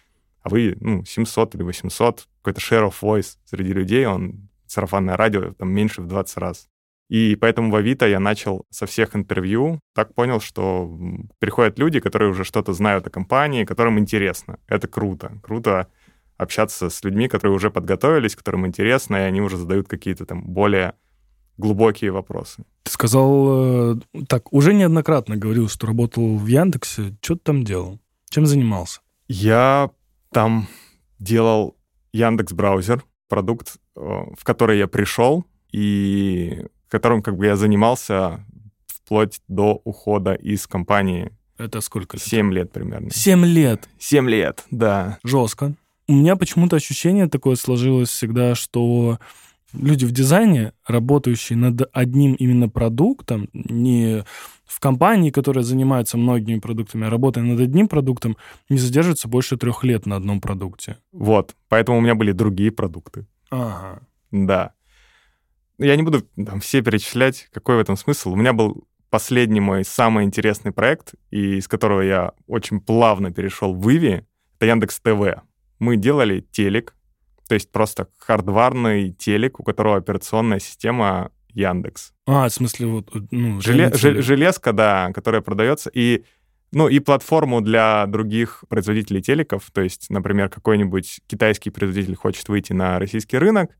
Speaker 2: а вы, ну, 700 или 800, какой-то share of voice среди людей, он сарафанное радио там меньше в 20 раз. И поэтому в Авито я начал со всех интервью, так понял, что приходят люди, которые уже что-то знают о компании, которым интересно. Это круто. Круто общаться с людьми, которые уже подготовились, которым интересно, и они уже задают какие-то там более глубокие вопросы.
Speaker 1: Ты сказал, э, так, уже неоднократно говорил, что работал в Яндексе. Что ты там делал? Чем занимался?
Speaker 2: Я там делал Яндекс браузер, продукт, э, в который я пришел и которым как бы я занимался вплоть до ухода из компании.
Speaker 1: Это сколько? лет?
Speaker 2: 7 лет примерно.
Speaker 1: Семь лет.
Speaker 2: 7 лет, да.
Speaker 1: Жестко. У меня почему-то ощущение такое сложилось всегда, что люди в дизайне, работающие над одним именно продуктом, не в компании, которая занимается многими продуктами, а работая над одним продуктом, не задерживаются больше трех лет на одном продукте.
Speaker 2: Вот. Поэтому у меня были другие продукты.
Speaker 1: Ага.
Speaker 2: Да. Я не буду там все перечислять, какой в этом смысл. У меня был последний мой самый интересный проект, и из которого я очень плавно перешел в Иви, это Яндекс ТВ. Мы делали телек, то есть просто хардварный телек, у которого операционная система Яндекс.
Speaker 1: А, в смысле, вот, ну,
Speaker 2: Желе- жел- железка, да, которая продается, и ну и платформу для других производителей телеков, то есть, например, какой-нибудь китайский производитель хочет выйти на российский рынок,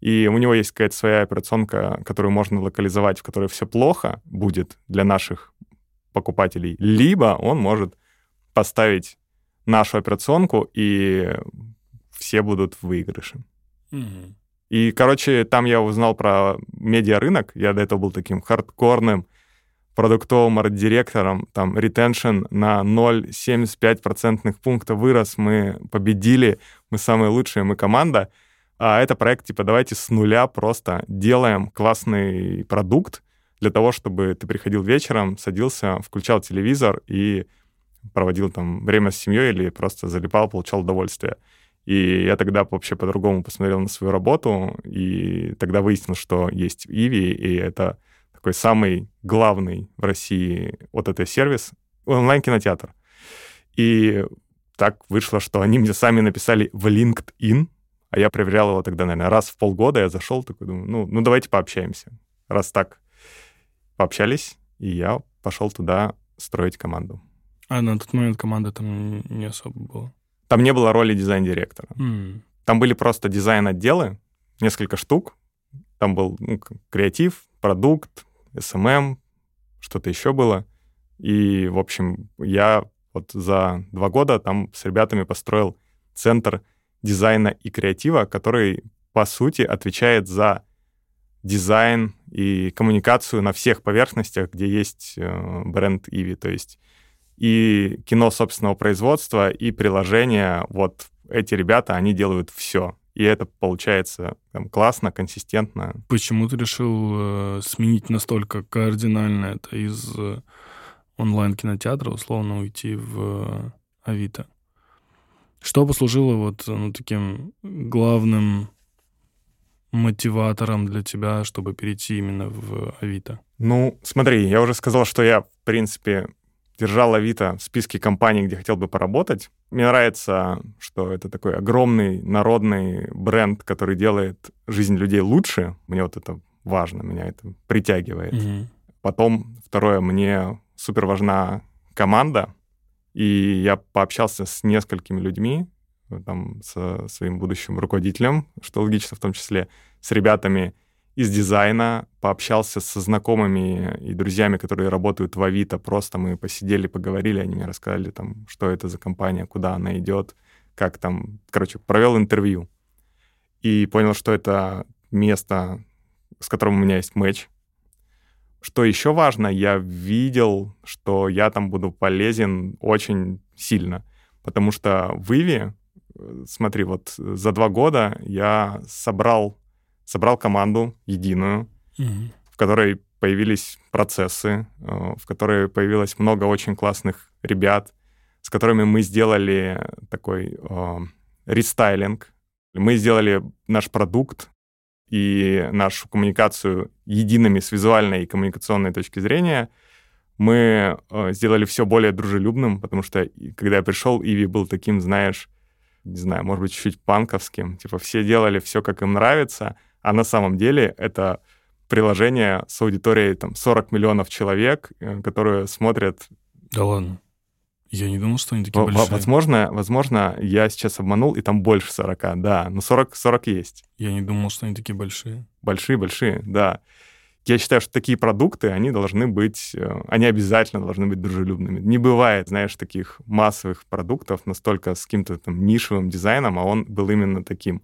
Speaker 2: и у него есть какая-то своя операционка, которую можно локализовать, в которой все плохо будет для наших покупателей, либо он может поставить нашу операционку, и все будут в выигрыше.
Speaker 1: Мгм.
Speaker 2: И, короче, там я узнал про медиарынок. Я до этого был таким хардкорным продуктовым арт-директором. Там ретеншн на 0,75% пункта вырос. Мы победили, мы самые лучшие, мы команда. А это проект, типа, давайте с нуля просто делаем классный продукт для того, чтобы ты приходил вечером, садился, включал телевизор и проводил там время с семьей или просто залипал, получал удовольствие. И я тогда вообще по-другому посмотрел на свою работу, и тогда выяснил, что есть Иви, и это такой самый главный в России вот этот сервис, онлайн-кинотеатр. И так вышло, что они мне сами написали в LinkedIn, а я проверял его тогда, наверное, раз в полгода. Я зашел, такой думаю, ну, ну давайте пообщаемся. Раз так пообщались, и я пошел туда строить команду.
Speaker 1: А на тот момент команда там не особо была?
Speaker 2: Там не было роли дизайн-директора.
Speaker 1: Mm.
Speaker 2: Там были просто дизайн-отделы, несколько штук. Там был ну, креатив, продукт, SMM, что-то еще было. И, в общем, я вот за два года там с ребятами построил центр дизайна и креатива, который, по сути, отвечает за дизайн и коммуникацию на всех поверхностях, где есть э, бренд Иви. То есть и кино собственного производства, и приложения. Вот эти ребята, они делают все. И это получается там, классно, консистентно.
Speaker 1: Почему ты решил э, сменить настолько кардинально это из э, онлайн-кинотеатра, условно, уйти в э, Авито? Что послужило вот ну, таким главным мотиватором для тебя, чтобы перейти именно в Авито?
Speaker 2: Ну, смотри, я уже сказал, что я, в принципе, держал Авито в списке компаний, где хотел бы поработать. Мне нравится, что это такой огромный народный бренд, который делает жизнь людей лучше. Мне вот это важно, меня это притягивает.
Speaker 1: Мгм.
Speaker 2: Потом, второе, мне супер важна команда, и я пообщался с несколькими людьми, там, со своим будущим руководителем, что логично в том числе, с ребятами из дизайна, пообщался со знакомыми и друзьями, которые работают в Авито, просто мы посидели, поговорили, они мне рассказали, там, что это за компания, куда она идет, как там, короче, провел интервью. И понял, что это место, с которым у меня есть матч, что еще важно, я видел, что я там буду полезен очень сильно, потому что в Иви, э, смотри, вот за два года я собрал, собрал команду единую,
Speaker 1: Мгм.
Speaker 2: в которой появились процессы, э, в которой появилось много очень классных ребят, с которыми мы сделали такой э, рестайлинг. Мы сделали наш продукт и нашу коммуникацию едиными с визуальной и коммуникационной точки зрения. Мы э, сделали все более дружелюбным, потому что когда я пришел, Иви был таким, знаешь, не знаю, может быть, чуть-чуть панковским. Типа все делали все, как им нравится, а на самом деле это приложение с аудиторией там 40 миллионов человек, э, которые смотрят
Speaker 1: Да ладно. Я не думал, что они такие большие.
Speaker 2: Возможно, возможно, я сейчас обманул, и там больше 40, да. Но 40, 40 есть.
Speaker 1: Я не думал, что они такие большие.
Speaker 2: Большие-большие, да. Я считаю, что такие продукты, они должны быть, э, они обязательно должны быть дружелюбными. Не бывает, знаешь, таких массовых продуктов настолько с каким-то там нишевым дизайном, а он был именно таким.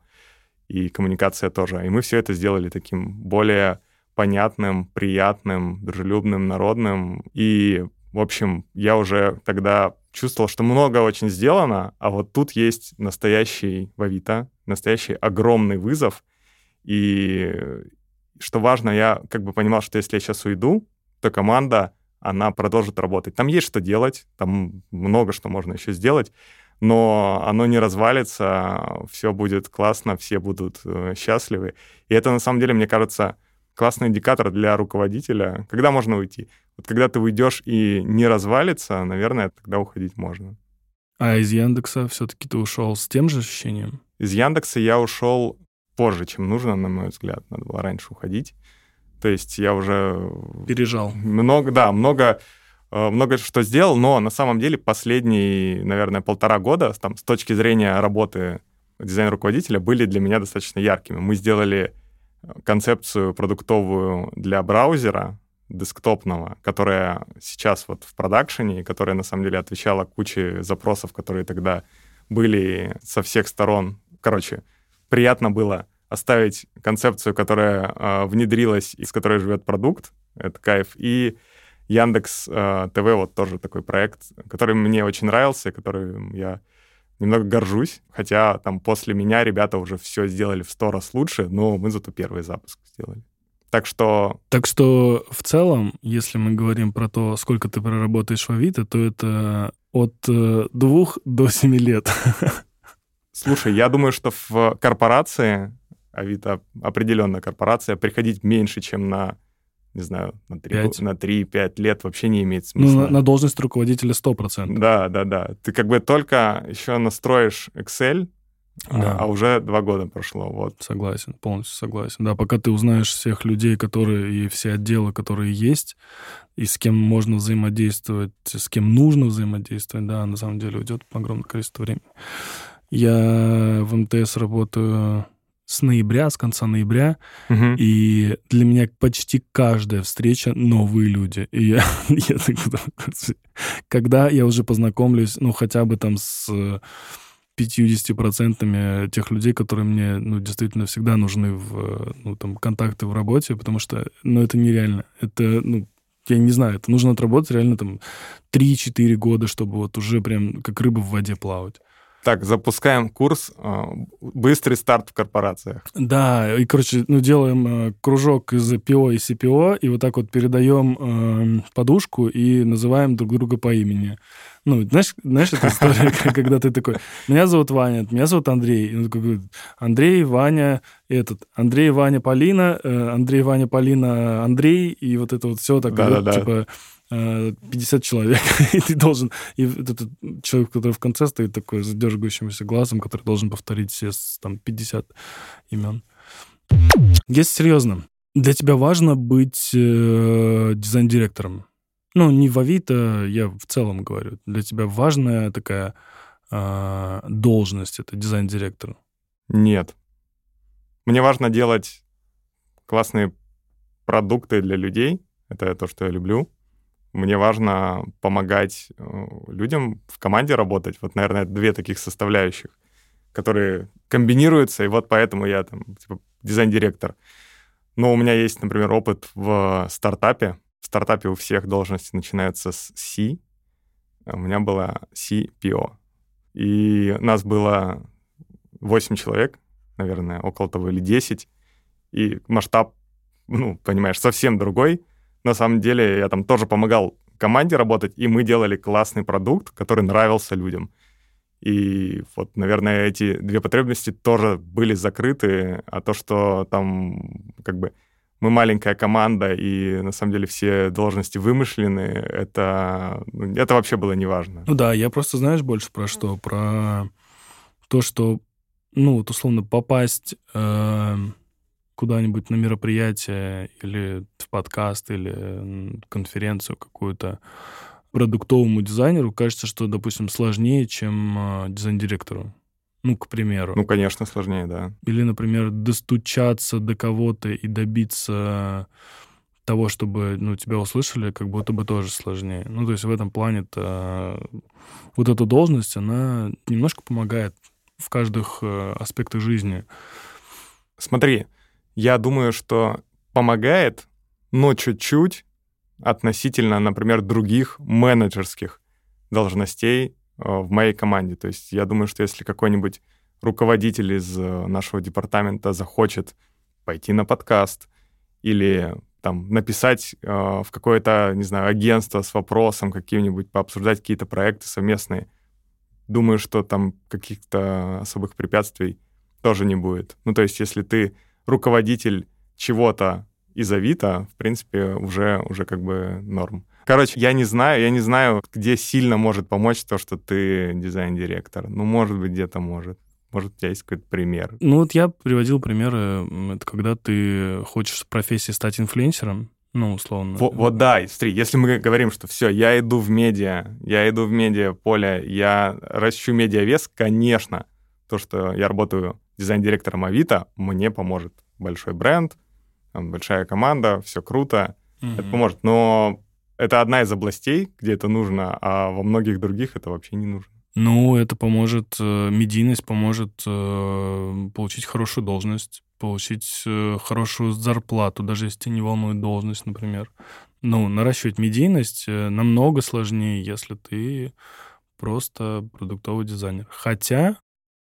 Speaker 2: И коммуникация тоже. И мы все это сделали таким более понятным, приятным, дружелюбным, народным. И, в общем, я уже тогда чувствовал, что много очень сделано, а вот тут есть настоящий в Авито, настоящий огромный вызов. И что важно, я как бы понимал, что если я сейчас уйду, то команда, она продолжит работать. Там есть что делать, там много что можно еще сделать, но оно не развалится, все будет классно, все будут э, счастливы. И это, на самом деле, мне кажется, классный индикатор для руководителя, когда можно уйти. Вот когда ты уйдешь и не развалится, наверное, тогда уходить можно.
Speaker 1: А из Яндекса все-таки ты ушел с тем же ощущением?
Speaker 2: Из Яндекса я ушел позже, чем нужно, на мой взгляд. Надо было раньше уходить. То есть я уже
Speaker 1: Пережал.
Speaker 2: много, да, много, много что сделал, но на самом деле последние, наверное, полтора года там, с точки зрения работы дизайн-руководителя были для меня достаточно яркими. Мы сделали э, концепцию продуктовую для браузера десктопного, которая сейчас вот в продакшене, и которая на самом деле отвечала куче запросов, которые тогда были со всех сторон. Короче, приятно было оставить концепцию, которая э, внедрилась и с которой живет продукт. Это кайф. И Яндекс э, ТВ вот тоже такой проект, который мне очень нравился, которым я немного горжусь. Хотя там после меня ребята уже все сделали в сто раз лучше, но мы зато первый запуск сделали. Так что
Speaker 1: Так что в целом, если мы говорим про то, сколько ты проработаешь в Авито, то это от э, двух до семи лет.
Speaker 2: Слушай, я думаю, что в корпорации, Авито определенно корпорация, приходить меньше, чем на, не знаю, на
Speaker 1: Пять.
Speaker 2: 3, на 3-5 лет вообще не имеет
Speaker 1: Ну,
Speaker 2: смысла.
Speaker 1: на, на должность руководителя 100%.
Speaker 2: Да, да, да. Ты как бы только еще настроишь Excel, а-
Speaker 1: Да.
Speaker 2: а, уже два года прошло. Вот.
Speaker 1: Согласен, полностью согласен. Да, пока ты узнаешь всех людей, которые и все отделы, которые есть, и с кем можно взаимодействовать, с кем нужно взаимодействовать, да, на самом деле уйдет огромное количество времени. Я в МТС работаю с ноября, с конца ноября,
Speaker 2: Мгм.
Speaker 1: и для меня почти каждая встреча новые люди. И я, я так думаю, когда я уже познакомлюсь, ну, хотя бы там с 50% тех людей, которые мне, ну, действительно всегда нужны в, ну, там, контакты в работе, потому что, ну, это нереально. Это, ну, я не знаю, это нужно отработать реально там 3-4 года, чтобы вот уже прям как рыба в воде плавать.
Speaker 2: Так, запускаем курс э, «Быстрый старт в корпорациях».
Speaker 1: Да, и, короче, ну, делаем э, кружок из ПО и CPO, и вот так вот передаем э, подушку и называем друг друга по имени. Ну, знаешь, знаешь эта история, как- когда ты такой, меня зовут Ваня, меня зовут Андрей. И он такой говорит, Андрей, Ваня, этот, Андрей, Ваня, Полина, э, Андрей, Ваня, Полина, Андрей, и вот это вот все так идет,
Speaker 2: Да-да-да.
Speaker 1: типа, э, 50 человек, и ты должен... И этот человек, который в конце стоит такой с дергающимся глазом, который должен повторить все там 50 имен. Если серьезно, для тебя важно быть э, дизайн-директором? Ну, не в Авито, я в целом говорю. Для тебя важная такая э, должность, это дизайн-директор?
Speaker 2: Нет. Мне важно делать классные продукты для людей. Это то, что я люблю. Мне важно помогать э, людям в команде работать. Вот, наверное, две таких составляющих, которые комбинируются, и вот поэтому я там типа, дизайн-директор. Но у меня есть, например, опыт в стартапе. В стартапе у всех должности начинаются с C. А У меня была CPO. И нас было 8 человек, наверное, около того, или 10. И масштаб, ну, понимаешь, совсем другой. На самом деле я там тоже помогал команде работать, и мы делали классный продукт, который нравился людям. И вот, наверное, эти две потребности тоже были закрыты, а то, что там как бы мы маленькая команда, и на самом деле все должности вымышлены, это, ну, это вообще было неважно.
Speaker 1: Ну да, я просто, знаешь, больше про что? Про то, что, ну, вот условно попасть э, куда-нибудь на мероприятие или в подкаст, или конференцию какую-то продуктовому дизайнеру, кажется, что, допустим, сложнее, чем э, дизайн-директору. Ну, к примеру.
Speaker 2: Ну, конечно, сложнее, да.
Speaker 1: Или, например, достучаться до кого-то и добиться того, чтобы ну, тебя услышали, как будто бы тоже сложнее. Ну, то есть в этом плане -то, вот эта должность, она немножко помогает в каждых э, аспектах жизни.
Speaker 2: Смотри, я думаю, что помогает, но чуть-чуть относительно, например, других менеджерских должностей э, в моей команде. То есть я думаю, что если какой-нибудь руководитель из э, нашего департамента захочет пойти на подкаст или там написать э, в какое-то, не знаю, агентство с вопросом каким-нибудь, пообсуждать какие-то проекты совместные, думаю, что там каких-то особых препятствий тоже не будет. Ну, то есть, если ты руководитель чего-то из Авито, в принципе, уже, уже как бы норм. Короче, я не знаю, я не знаю, где сильно может помочь то, что ты дизайн-директор. Ну, может быть, где-то может. Может, у тебя есть какой-то пример.
Speaker 1: Ну, вот я приводил примеры, это когда ты хочешь в профессии стать инфлюенсером, ну, условно.
Speaker 2: Вот, вот да, смотри, если мы говорим, что все, я иду в медиа, я иду в медиа поле, я ращу медиавес, конечно, то, что я работаю дизайн-директором Авито, мне поможет большой бренд, большая команда, все круто,
Speaker 1: Мгм.
Speaker 2: это поможет. Но это одна из областей, где это нужно, а во многих других это вообще не нужно.
Speaker 1: Ну, это поможет, э, медийность поможет э, получить хорошую должность, получить э, хорошую зарплату, даже если тебя не волнует должность, например. Ну, наращивать медийность намного сложнее, если ты просто продуктовый дизайнер. Хотя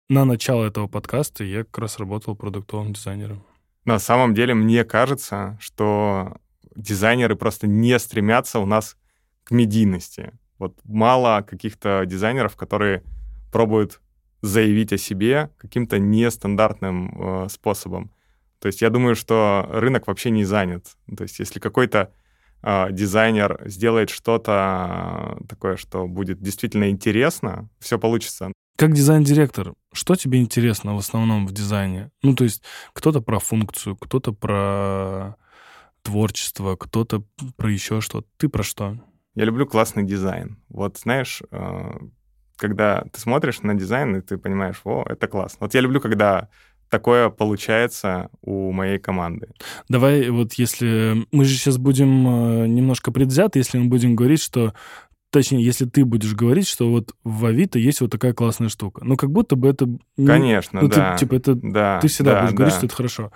Speaker 1: на начало этого подкаста я как раз работал продуктовым дизайнером.
Speaker 2: На самом деле, мне кажется, что дизайнеры просто не стремятся у нас к медийности. Вот мало каких-то дизайнеров, которые пробуют заявить о себе каким-то нестандартным э, способом. То есть я думаю, что рынок вообще не занят. То есть если какой-то э, дизайнер сделает что-то такое, что будет действительно интересно, все получится.
Speaker 1: Как дизайн-директор, что тебе интересно в основном в дизайне? Ну, то есть кто-то про функцию, кто-то про творчество, кто-то про еще что-то. Ты про что?
Speaker 2: Я люблю классный дизайн. Вот знаешь, э, когда ты смотришь на дизайн, и ты понимаешь, о, это классно. Вот я люблю, когда такое получается у моей команды.
Speaker 1: Давай вот если... Мы же сейчас будем э, немножко предвзяты, если мы будем говорить, что точнее, если ты будешь говорить, что вот в Авито есть вот такая классная штука. Ну, как будто бы это...
Speaker 2: Конечно,
Speaker 1: ну,
Speaker 2: да.
Speaker 1: Ты, типа, это...
Speaker 2: Да,
Speaker 1: ты всегда
Speaker 2: да,
Speaker 1: будешь
Speaker 2: да.
Speaker 1: говорить, что это хорошо.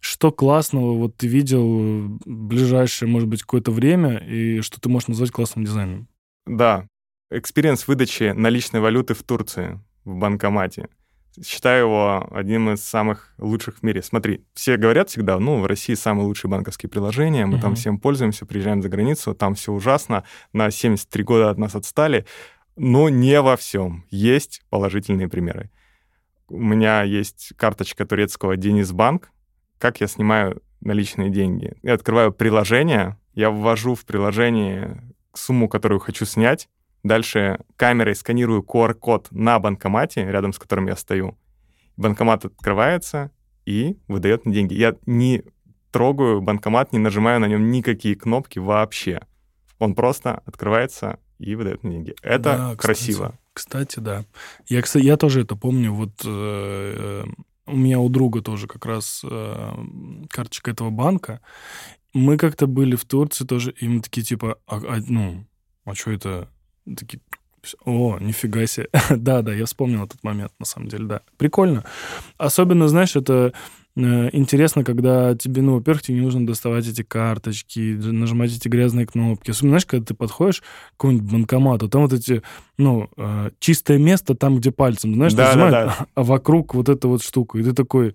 Speaker 1: Что классного вот ты видел в ближайшее, может быть, какое-то время, и что ты можешь назвать классным дизайном?
Speaker 2: Да. Experience выдачи наличной валюты в Турции, в банкомате. Считаю его одним из самых лучших в мире. Смотри, все говорят всегда, ну, в России самые лучшие банковские приложения, мы
Speaker 1: Мгм.
Speaker 2: там всем пользуемся, приезжаем за границу, там все ужасно, на 73 года от нас отстали. Но не во всем. Есть положительные примеры. У меня есть карточка турецкого Денисбанк. Как я снимаю наличные деньги? Я открываю приложение, я ввожу в приложение сумму, которую хочу снять, Дальше камерой сканирую QR-код на банкомате, рядом с которым я стою. Банкомат открывается и выдает мне деньги. Я не трогаю банкомат, не нажимаю на нем никакие кнопки вообще. Он просто открывается и выдает мне деньги. Это
Speaker 1: Да, кстати.
Speaker 2: красиво.
Speaker 1: Кстати, да. Я, кстати, я тоже это помню. Вот э, у меня у друга тоже как раз э, карточка этого банка. Мы как-то были в Турции тоже, и мы такие типа, а, а, ну, а что это? Такие, о, нифига себе. да, да, я вспомнил этот момент, на самом деле, да. Прикольно. Особенно, знаешь, это э, интересно, когда тебе, ну, во-первых, тебе не нужно доставать эти карточки, нажимать эти грязные кнопки. Особенно, знаешь, когда ты подходишь к какому-нибудь банкомату, там вот эти, ну, э, чистое место там, где пальцем, знаешь,
Speaker 2: Да, да,
Speaker 1: нажимают,
Speaker 2: да.
Speaker 1: а вокруг вот эта вот штука. И ты такой,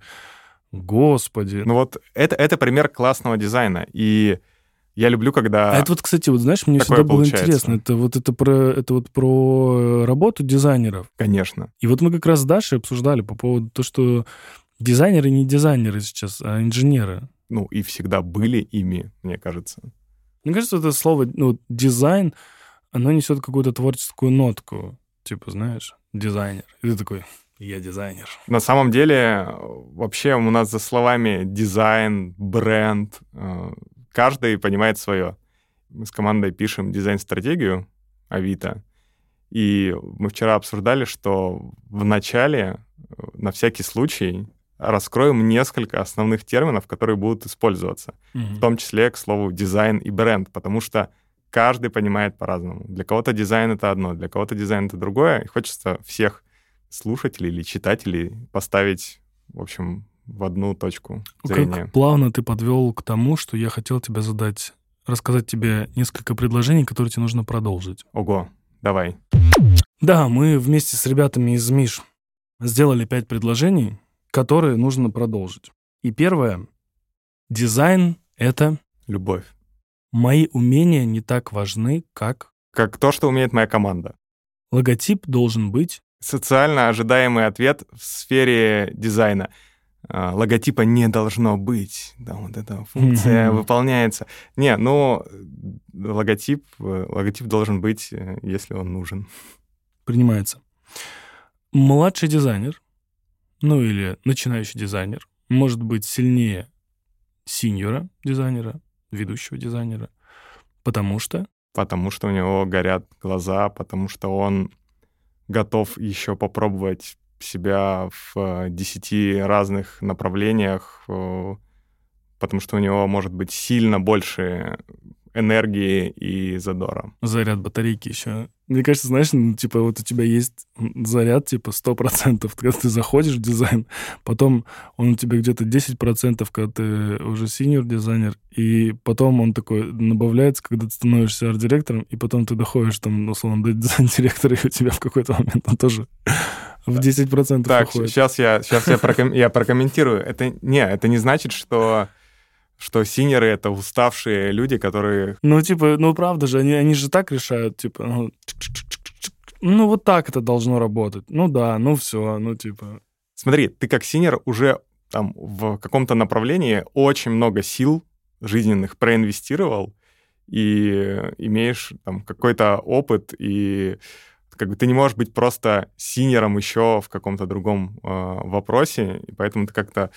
Speaker 1: господи.
Speaker 2: Ну вот это, это пример классного дизайна. И я люблю, когда...
Speaker 1: А это вот, кстати, вот знаешь, мне всегда было
Speaker 2: получается.
Speaker 1: интересно. Это вот это про, это вот про э, работу дизайнеров.
Speaker 2: Конечно.
Speaker 1: И вот мы как раз с Дашей обсуждали по поводу того, что дизайнеры не дизайнеры сейчас, а инженеры.
Speaker 2: Ну и всегда были ими, мне кажется.
Speaker 1: Мне кажется, это слово, ну, дизайн, оно несет какую-то творческую нотку. Типа, знаешь, дизайнер. И ты такой, я дизайнер.
Speaker 2: На самом деле, вообще у нас за словами дизайн, бренд, э, каждый понимает свое. Мы с командой пишем дизайн-стратегию Авито, и мы вчера обсуждали, что в начале, э, на всякий случай, раскроем несколько основных терминов, которые будут использоваться. В том числе, к слову, дизайн и бренд, потому что каждый понимает по-разному. Для кого-то дизайн — это одно, для кого-то дизайн — это другое, и хочется всех слушателей или читателей поставить, в общем, в одну точку зрения.
Speaker 1: Как плавно ты подвел к тому, что я хотел тебе задать, рассказать тебе несколько предложений, которые тебе нужно продолжить.
Speaker 2: Ого, давай.
Speaker 1: Да, мы вместе с ребятами из МИШ сделали пять предложений, которые нужно продолжить. И первое. Дизайн — это
Speaker 2: Любовь.
Speaker 1: мои умения не так важны, как
Speaker 2: Как то, что умеет моя команда.
Speaker 1: логотип должен быть.
Speaker 2: Социально ожидаемый ответ в сфере дизайна. А, Логотипа не должно быть. Да, вот эта функция выполняется. Не, ну, логотип, э, логотип должен быть, э, если он нужен.
Speaker 1: принимается. Младший дизайнер, ну или начинающий дизайнер, может быть сильнее синьора дизайнера, ведущего дизайнера, потому что
Speaker 2: потому что у него горят глаза, потому что он готов еще попробовать себя в э, десяти разных направлениях, э, потому что у него может быть сильно больше энергии и задора.
Speaker 1: заряд батарейки еще. Мне кажется, знаешь, ну, типа вот у тебя есть заряд типа 100%, когда ты заходишь в дизайн, потом он у тебя где-то 10%, когда ты уже синьор дизайнер, и потом он такой набавляется, когда ты становишься арт-директором, и потом ты доходишь там, условно, до дизайн-директора, и у тебя в какой-то момент он тоже в 10%
Speaker 2: Так,
Speaker 1: уходит.
Speaker 2: сейчас я, сейчас я, проком- я прокомментирую. Это не, это не значит, что что синеры — это уставшие люди, которые...
Speaker 1: Ну, типа, ну, правда же, они, они же так решают, типа, ну, ну, вот так это должно работать. Ну да, ну все, ну, типа...
Speaker 2: Смотри, ты как синер уже там в каком-то направлении очень много сил жизненных проинвестировал, и имеешь там какой-то опыт, и как бы ты не можешь быть просто senior ом еще в каком-то другом э, вопросе, и поэтому ты как-то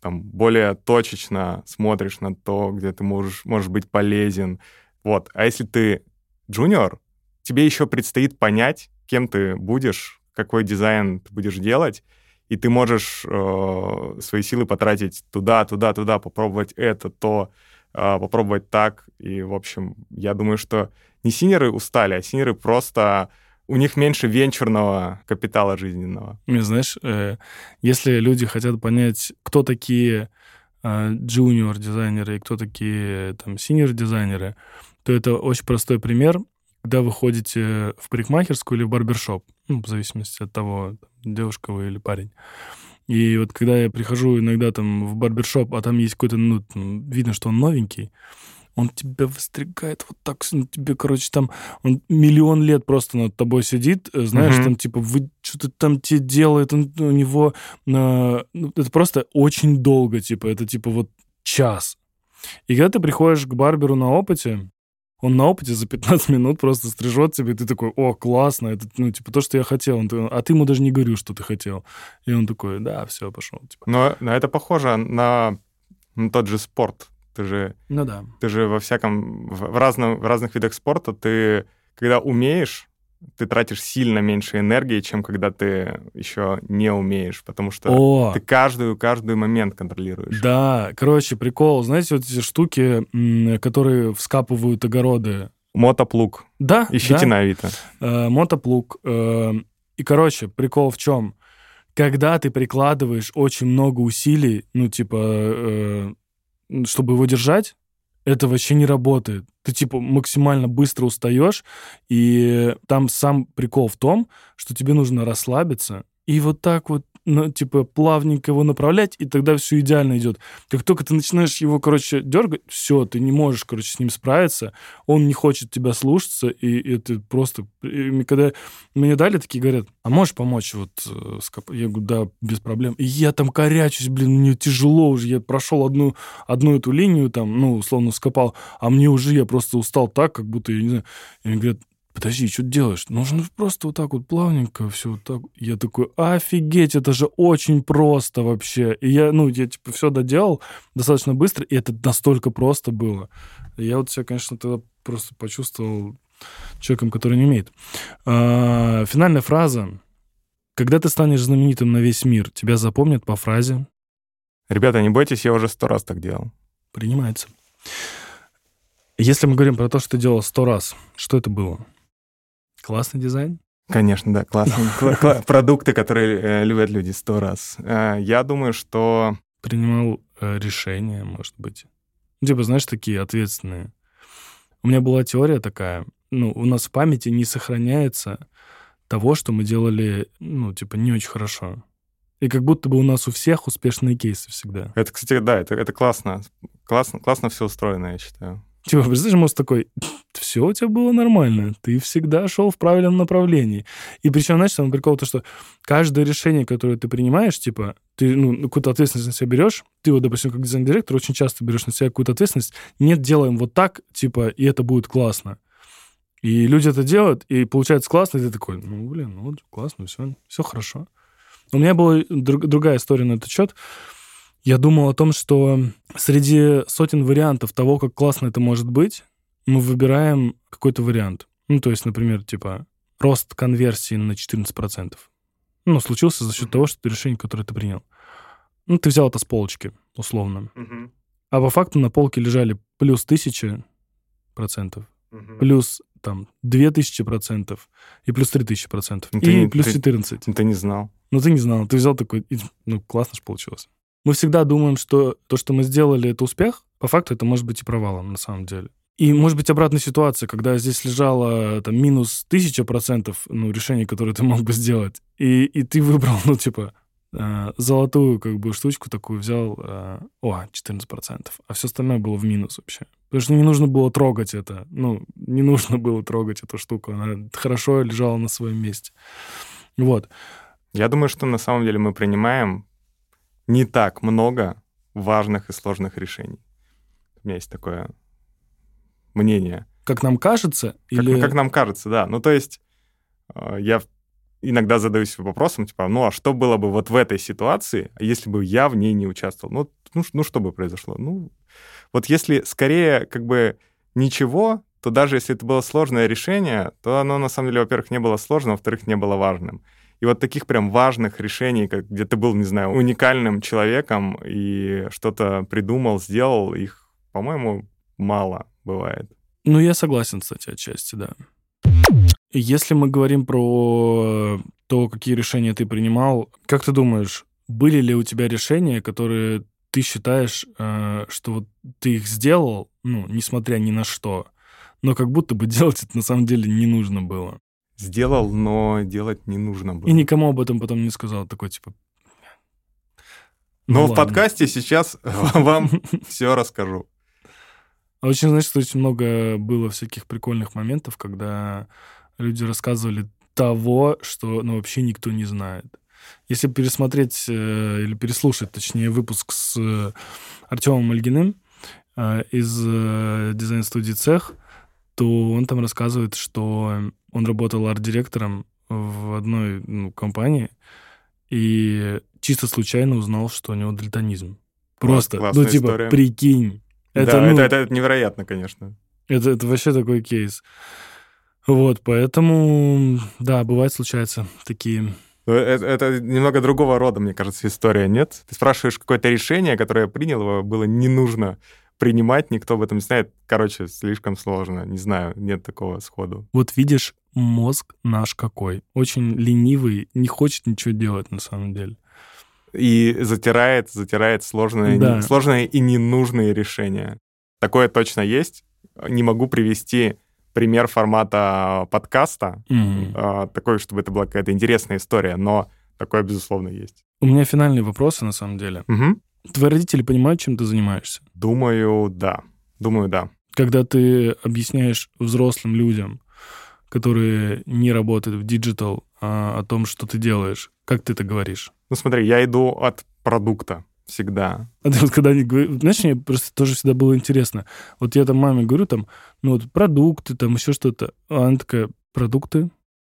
Speaker 2: там более точечно смотришь на то, где ты можешь, можешь быть полезен. Вот. А если ты junior, тебе еще предстоит понять, кем ты будешь, какой дизайн ты будешь делать, и ты можешь э, свои силы потратить туда, туда, туда, попробовать это, то, э, попробовать так. И, в общем, я думаю, что не синеры устали, а синеры просто у них меньше венчурного капитала жизненного.
Speaker 1: Не знаешь, э, если люди хотят понять, кто такие джуниор-дизайнеры э, и кто такие там синьор-дизайнеры, то это очень простой пример. Когда вы ходите в парикмахерскую или в барбершоп, ну, в зависимости от того, девушка вы или парень. И вот когда я прихожу иногда там в барбершоп, а там есть какой-то, ну, видно, что он новенький, он тебя выстригает вот так, ну, тебе, короче, там, он миллион лет просто над тобой сидит, э, знаешь, mm-hmm. там, типа, вы что-то там тебе делает, он, у него, э, это просто очень долго, типа, это, типа, вот час. И когда ты приходишь к барберу на опыте, он на опыте за 15 минут просто стрижет тебе, и ты такой, о, классно, это, ну, типа, то, что я хотел. Он, а ты ему даже не говорю, что ты хотел. И он такой, да, все, пошел. Типа.
Speaker 2: Но, но это похоже на, на тот же спорт. Ты же,
Speaker 1: ну да.
Speaker 2: Ты же во всяком, в, в, разном, в разных видах спорта, ты, когда умеешь, ты тратишь сильно меньше энергии, чем когда ты еще не умеешь, потому что О! ты каждую, каждый момент контролируешь.
Speaker 1: Да, короче, прикол. Знаете, вот эти штуки, которые вскапывают огороды.
Speaker 2: Мотоплуг.
Speaker 1: Да.
Speaker 2: Ищите
Speaker 1: да.
Speaker 2: на Авито.
Speaker 1: Э, мотоплуг. Э, и, короче, прикол в чем? Когда ты прикладываешь очень много усилий, ну, типа, э, чтобы его держать, это вообще не работает. Ты, типа, максимально быстро устаешь, и там сам прикол в том, что тебе нужно расслабиться и вот так вот ну, типа, плавненько его направлять, и тогда все идеально идет. Как только ты начинаешь его, короче, дергать, все, ты не можешь, короче, с ним справиться, он не хочет тебя слушаться, и это просто... И когда мне дали, такие говорят, а можешь помочь вот э, скоп... Я говорю, да, без проблем. И я там корячусь, блин, мне тяжело уже, я прошел одну, одну эту линию там, ну, условно, скопал, а мне уже, я просто устал так, как будто, я не знаю, и они говорят, подожди, что ты делаешь? Нужно просто вот так вот плавненько все вот так. Я такой, офигеть, это же очень просто вообще. И я, ну, я типа все доделал достаточно быстро, и это настолько просто было. И я вот себя, конечно, тогда просто почувствовал человеком, который не умеет. А, финальная фраза. Когда ты станешь знаменитым на весь мир, тебя запомнят по фразе
Speaker 2: Ребята, не бойтесь, я уже сто раз так делал.
Speaker 1: Принимается. Если мы говорим про то, что ты делал сто раз, что это было? Классный дизайн?
Speaker 2: Конечно, да, классные продукты, которые э, любят люди сто раз. Э, я думаю, что...
Speaker 1: Принимал э, решения, может быть. Ну, типа, знаешь, такие ответственные. У меня была теория такая, ну, у нас в памяти не сохраняется того, что мы делали, ну, типа, не очень хорошо. И как будто бы у нас у всех успешные кейсы всегда.
Speaker 2: Это, кстати, да, это, это классно. Классно, классно все устроено, я считаю.
Speaker 1: Типа, представляешь, мозг такой, все у тебя было нормально, ты всегда шел в правильном направлении. И причем, знаешь, там прикол то, что каждое решение, которое ты принимаешь, типа, ты ну, какую-то ответственность на себя берешь, ты вот, допустим, как дизайн-директор очень часто берешь на себя какую-то ответственность, нет, делаем вот так, типа, и это будет классно. И люди это делают, и получается классно, и ты такой, ну, блин, ну, классно, все, все хорошо. У меня была друг, другая история на этот счет. Я думал о том, что среди сотен вариантов того, как классно это может быть, мы выбираем какой-то вариант. Ну, то есть, например, типа рост конверсии на 14%. Ну, случился за счет того, что это решение, которое ты принял. Ну, ты взял это с полочки, условно.
Speaker 2: Угу.
Speaker 1: А по факту на полке лежали плюс 1000 процентов, угу. плюс там 2000 процентов и плюс 3000 процентов. Ну, и плюс 14.
Speaker 2: Ты, ты не знал.
Speaker 1: Ну, ты не знал. Ты взял такой, ну, классно же получилось. Мы всегда думаем, что то, что мы сделали, это успех. По факту это может быть и провалом на самом деле. И может быть обратная ситуация, когда здесь лежало там минус тысяча процентов ну, решений, которые ты мог бы сделать, и, и ты выбрал, ну, типа, э, золотую как бы штучку такую взял, э, о, 14%, а все остальное было в минус вообще. Потому что не нужно было трогать это, ну, не нужно было трогать эту штуку, она хорошо лежала на своем месте. Вот.
Speaker 2: Я думаю, что на самом деле мы принимаем не так много важных и сложных решений. У меня есть такое мнение.
Speaker 1: Как нам кажется?
Speaker 2: Как,
Speaker 1: или...
Speaker 2: как нам кажется, да. Ну, то есть э, я иногда задаюсь вопросом, типа, ну, а что было бы вот в этой ситуации, если бы я в ней не участвовал? Ну, ну, ну что бы произошло? Ну, вот если скорее как бы ничего, то даже если это было сложное решение, то оно на самом деле, во-первых, не было сложным, во-вторых, не было важным. И вот таких прям важных решений, как, где ты был, не знаю, уникальным человеком и что-то придумал, сделал, их, по-моему, мало бывает.
Speaker 1: Ну, я согласен, кстати, отчасти, да. Если мы говорим про то, какие решения ты принимал, как ты думаешь, были ли у тебя решения, которые ты считаешь, э, что вот ты их сделал, ну, несмотря ни на что, но как будто бы делать это на самом деле не нужно было?
Speaker 2: Сделал, но делать не нужно было.
Speaker 1: И никому об этом потом не сказал, такой типа...
Speaker 2: Но ну, в подкасте сейчас вам все расскажу.
Speaker 1: А очень, значит, очень много было всяких прикольных моментов, когда люди рассказывали того, что ну, вообще никто не знает. Если пересмотреть э, или переслушать, точнее, выпуск с э, Артемом Мальгиным э, из э, дизайн-студии «Цех», то он там рассказывает, что он работал арт-директором в одной ну, компании и чисто случайно узнал, что у него дальтонизм. Просто, ну, типа, история. прикинь.
Speaker 2: Это, да, ну, это, это невероятно, конечно.
Speaker 1: Это, это вообще такой кейс. Вот, поэтому, да, бывает, случаются такие
Speaker 2: это, это немного другого рода, мне кажется, история, нет? Ты спрашиваешь какое-то решение, которое я принял, его было не нужно принимать, никто об этом не знает. Короче, слишком сложно, не знаю, нет такого сходу.
Speaker 1: Вот видишь, мозг наш какой. Очень ленивый, не хочет ничего делать на самом деле.
Speaker 2: И затирает, затирает сложные, да. не, сложные и ненужные решения. Такое точно есть. Не могу привести пример формата подкаста, mm-hmm. такой, чтобы это была какая-то интересная история, но такое, безусловно, есть.
Speaker 1: У меня финальные вопросы, на самом деле.
Speaker 2: Угу.
Speaker 1: Твои родители понимают, чем ты занимаешься?
Speaker 2: Думаю, да. Думаю, да.
Speaker 1: Когда ты объясняешь взрослым людям, которые не работают в digital, о том, что ты делаешь, как ты это говоришь?
Speaker 2: Ну смотри, я иду от продукта всегда.
Speaker 1: А ты вот когда-нибудь говоришь... Знаешь, мне просто тоже всегда было интересно. Вот я там маме говорю, там, ну вот продукты, там еще что-то. А она такая, продукты?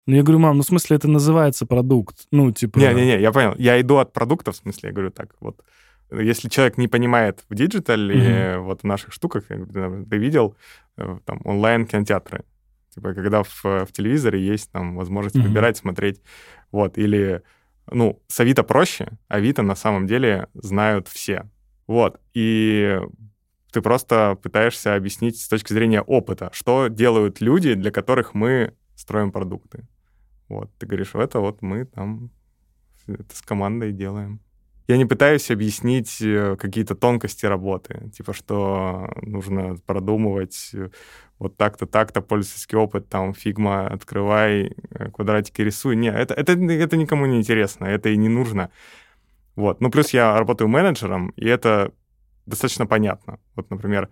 Speaker 1: Ну, я говорю, мам, ну, в смысле, это называется продукт. Ну, типа...
Speaker 2: Не-не-не, я понял. Я иду от продукта, в смысле, я говорю так, вот. Если человек не понимает в digital е, mm-hmm. вот в наших штуках, ты видел э, там онлайн-кинотеатры. Типа, когда в, в телевизоре есть там возможность mm-hmm. выбирать, смотреть. Вот, или ну, с Авито проще, Авито на самом деле знают все. Вот, и ты просто пытаешься объяснить с точки зрения опыта, что делают люди, для которых мы строим продукты. Вот, ты говоришь, это вот мы там это с командой делаем. Я не пытаюсь объяснить э, какие-то тонкости работы, типа что нужно продумывать э, вот так-то, так-то, пользовательский опыт, там, Figma, открывай, э, квадратики рисуй. Не, это, это, это никому не интересно, это и не нужно. Вот. Ну, плюс я работаю менеджером, и это достаточно понятно. Вот, например,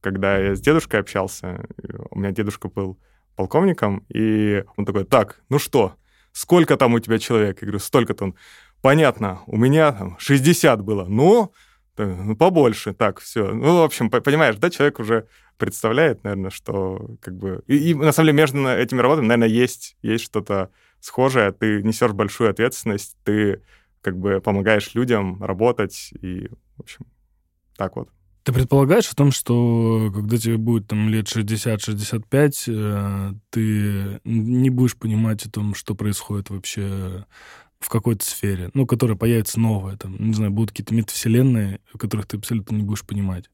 Speaker 2: когда я с дедушкой общался, у меня дедушка был полковником, и он такой, так, ну что, сколько там у тебя человек? Я говорю, столько-то он. Понятно, у меня там 60 было, ну, ну, побольше, так, все. Ну, в общем, понимаешь, да, человек уже представляет, наверное, что как бы... И, и на самом деле между этими работами, наверное, есть, есть что-то схожее. Ты несешь большую ответственность, ты как бы помогаешь людям работать и, в общем, так вот.
Speaker 1: Ты предполагаешь о том, что когда тебе будет там лет 60-65, э, ты не будешь понимать о том, что происходит вообще в какой-то сфере, ну, которая появится новая, там, не знаю, будут какие-то метавселенные, которых ты абсолютно не будешь понимать.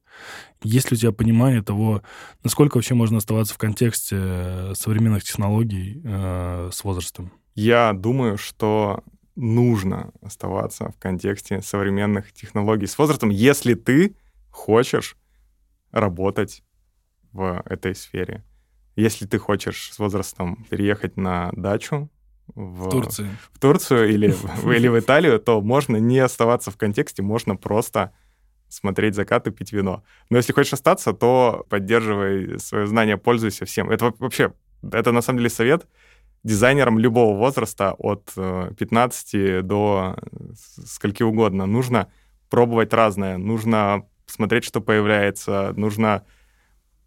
Speaker 1: Есть ли у тебя понимание того, насколько вообще можно оставаться в контексте э, современных технологий э, с возрастом?
Speaker 2: Я думаю, что нужно оставаться в контексте современных технологий с возрастом, если ты хочешь работать в этой сфере. Если ты хочешь с возрастом переехать на дачу,
Speaker 1: в, в Турцию,
Speaker 2: в Турцию или, в, или в Италию, то можно не оставаться в контексте, можно просто смотреть закаты, пить вино. Но если хочешь остаться, то поддерживай свое знание, пользуйся всем. Это вообще, это на самом деле совет дизайнерам любого возраста от 15 э, до скольки угодно. Нужно пробовать разное, нужно смотреть, что появляется, нужно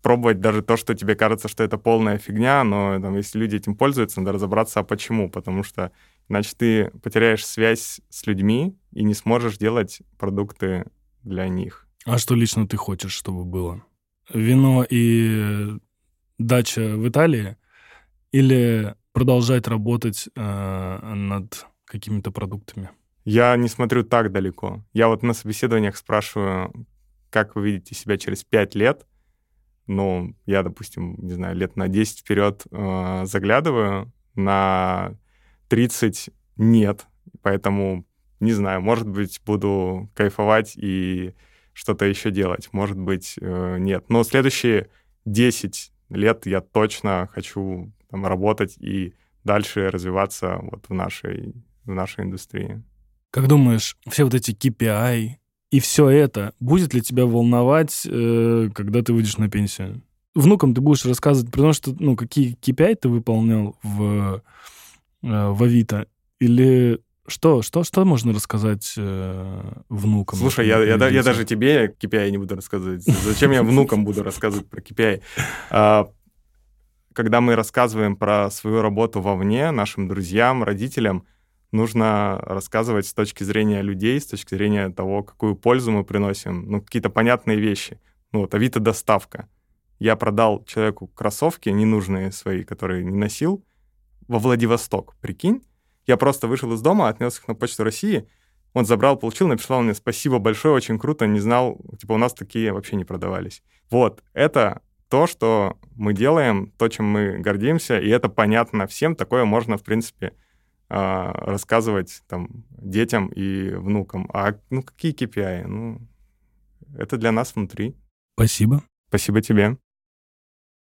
Speaker 2: пробовать даже то, что тебе кажется, что это полная фигня, но там, если люди этим пользуются, надо разобраться, а почему, потому что иначе ты потеряешь связь с людьми и не сможешь делать продукты для них.
Speaker 1: А что лично ты хочешь, чтобы было? Вино и дача в Италии или продолжать работать э, над какими-то продуктами?
Speaker 2: Я не смотрю так далеко. Я вот на собеседованиях спрашиваю, как вы видите себя через пять лет. Ну, я, допустим, не знаю, лет на 10 вперед э, заглядываю, на 30 нет. Поэтому, не знаю, может быть, буду кайфовать и что-то еще делать. Может быть, э, нет. Но следующие 10 лет я точно хочу там, работать и дальше развиваться вот в нашей, в нашей индустрии.
Speaker 1: Как думаешь, все вот эти KPI и все это будет ли тебя волновать, э, когда ты выйдешь на пенсию? Внукам ты будешь рассказывать про то, что, ну, какие KPI ты выполнял в, э, в Авито? Или что, что, что можно рассказать э, внукам?
Speaker 2: Слушай, я, я, я даже тебе KPI не буду рассказывать. Зачем я внукам буду рассказывать про KPI? А, когда мы рассказываем про свою работу вовне, нашим друзьям, родителям, нужно рассказывать с точки зрения людей, с точки зрения того, какую пользу мы приносим, ну, какие-то понятные вещи. Ну, вот Авито доставка. Я продал человеку кроссовки, ненужные свои, которые не носил, во Владивосток, прикинь. Я просто вышел из дома, отнес их на почту России, он забрал, получил, написал мне спасибо большое, очень круто, не знал, типа у нас такие вообще не продавались. Вот, это то, что мы делаем, то, чем мы гордимся, и это понятно всем, такое можно, в принципе, а, рассказывать там детям и внукам. А ну какие KPI? Ну, это для нас внутри.
Speaker 1: Спасибо.
Speaker 2: Спасибо тебе.